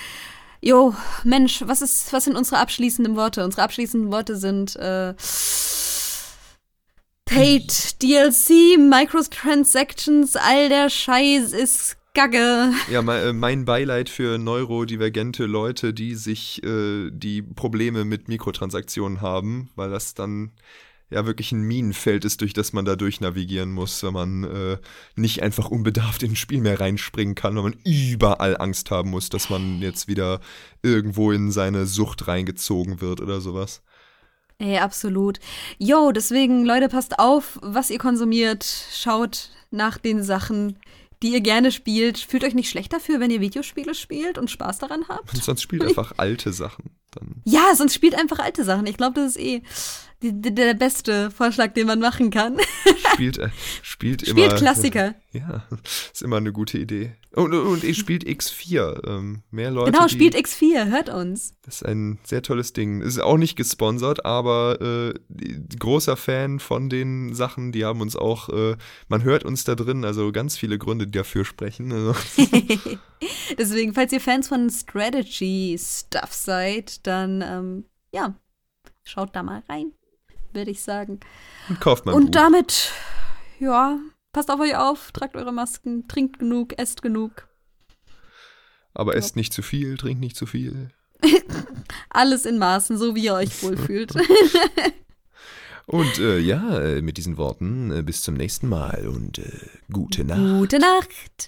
Jo, Mensch, was ist, was sind unsere abschließenden Worte? Unsere abschließenden Worte sind äh, Paid, DLC, Microtransactions, all der Scheiß ist Gagge. Ja, äh, mein Beileid für neurodivergente Leute, die sich äh, die Probleme mit Mikrotransaktionen haben, weil das dann ja wirklich ein Minenfeld ist, durch das man da durch navigieren muss, wenn man äh, nicht einfach unbedarft in ein Spiel mehr reinspringen kann, weil man überall Angst haben muss, dass man jetzt wieder irgendwo in seine Sucht reingezogen wird oder sowas. Ey, absolut. Yo, deswegen, Leute, passt auf, was ihr konsumiert. Schaut nach den Sachen, die ihr gerne spielt. Fühlt euch nicht schlecht dafür, wenn ihr Videospiele spielt und Spaß daran habt. Und sonst spielt einfach *laughs* alte Sachen. Dann. Ja, sonst spielt einfach alte Sachen. Ich glaube, das ist eh die, die, der beste Vorschlag, den man machen kann. *laughs* Spielt, äh, spielt, spielt immer. Klassiker. *laughs* Ja, ist immer eine gute Idee. Und, und ihr spielt X4. Ähm, mehr Leute. Genau, spielt die, X4, hört uns. Das ist ein sehr tolles Ding. Ist auch nicht gesponsert, aber äh, großer Fan von den Sachen. Die haben uns auch, äh, man hört uns da drin, also ganz viele Gründe, die dafür sprechen. Also. *laughs* Deswegen, falls ihr Fans von Strategy-Stuff seid, dann ähm, ja, schaut da mal rein würde ich sagen. Und kauft mal Und Buch. damit, ja, passt auf euch auf, tragt eure Masken, trinkt genug, esst genug. Aber esst nicht zu viel, trinkt nicht zu viel. *laughs* Alles in Maßen, so wie ihr euch wohlfühlt. *laughs* und äh, ja, mit diesen Worten äh, bis zum nächsten Mal und äh, gute Nacht. Gute Nacht.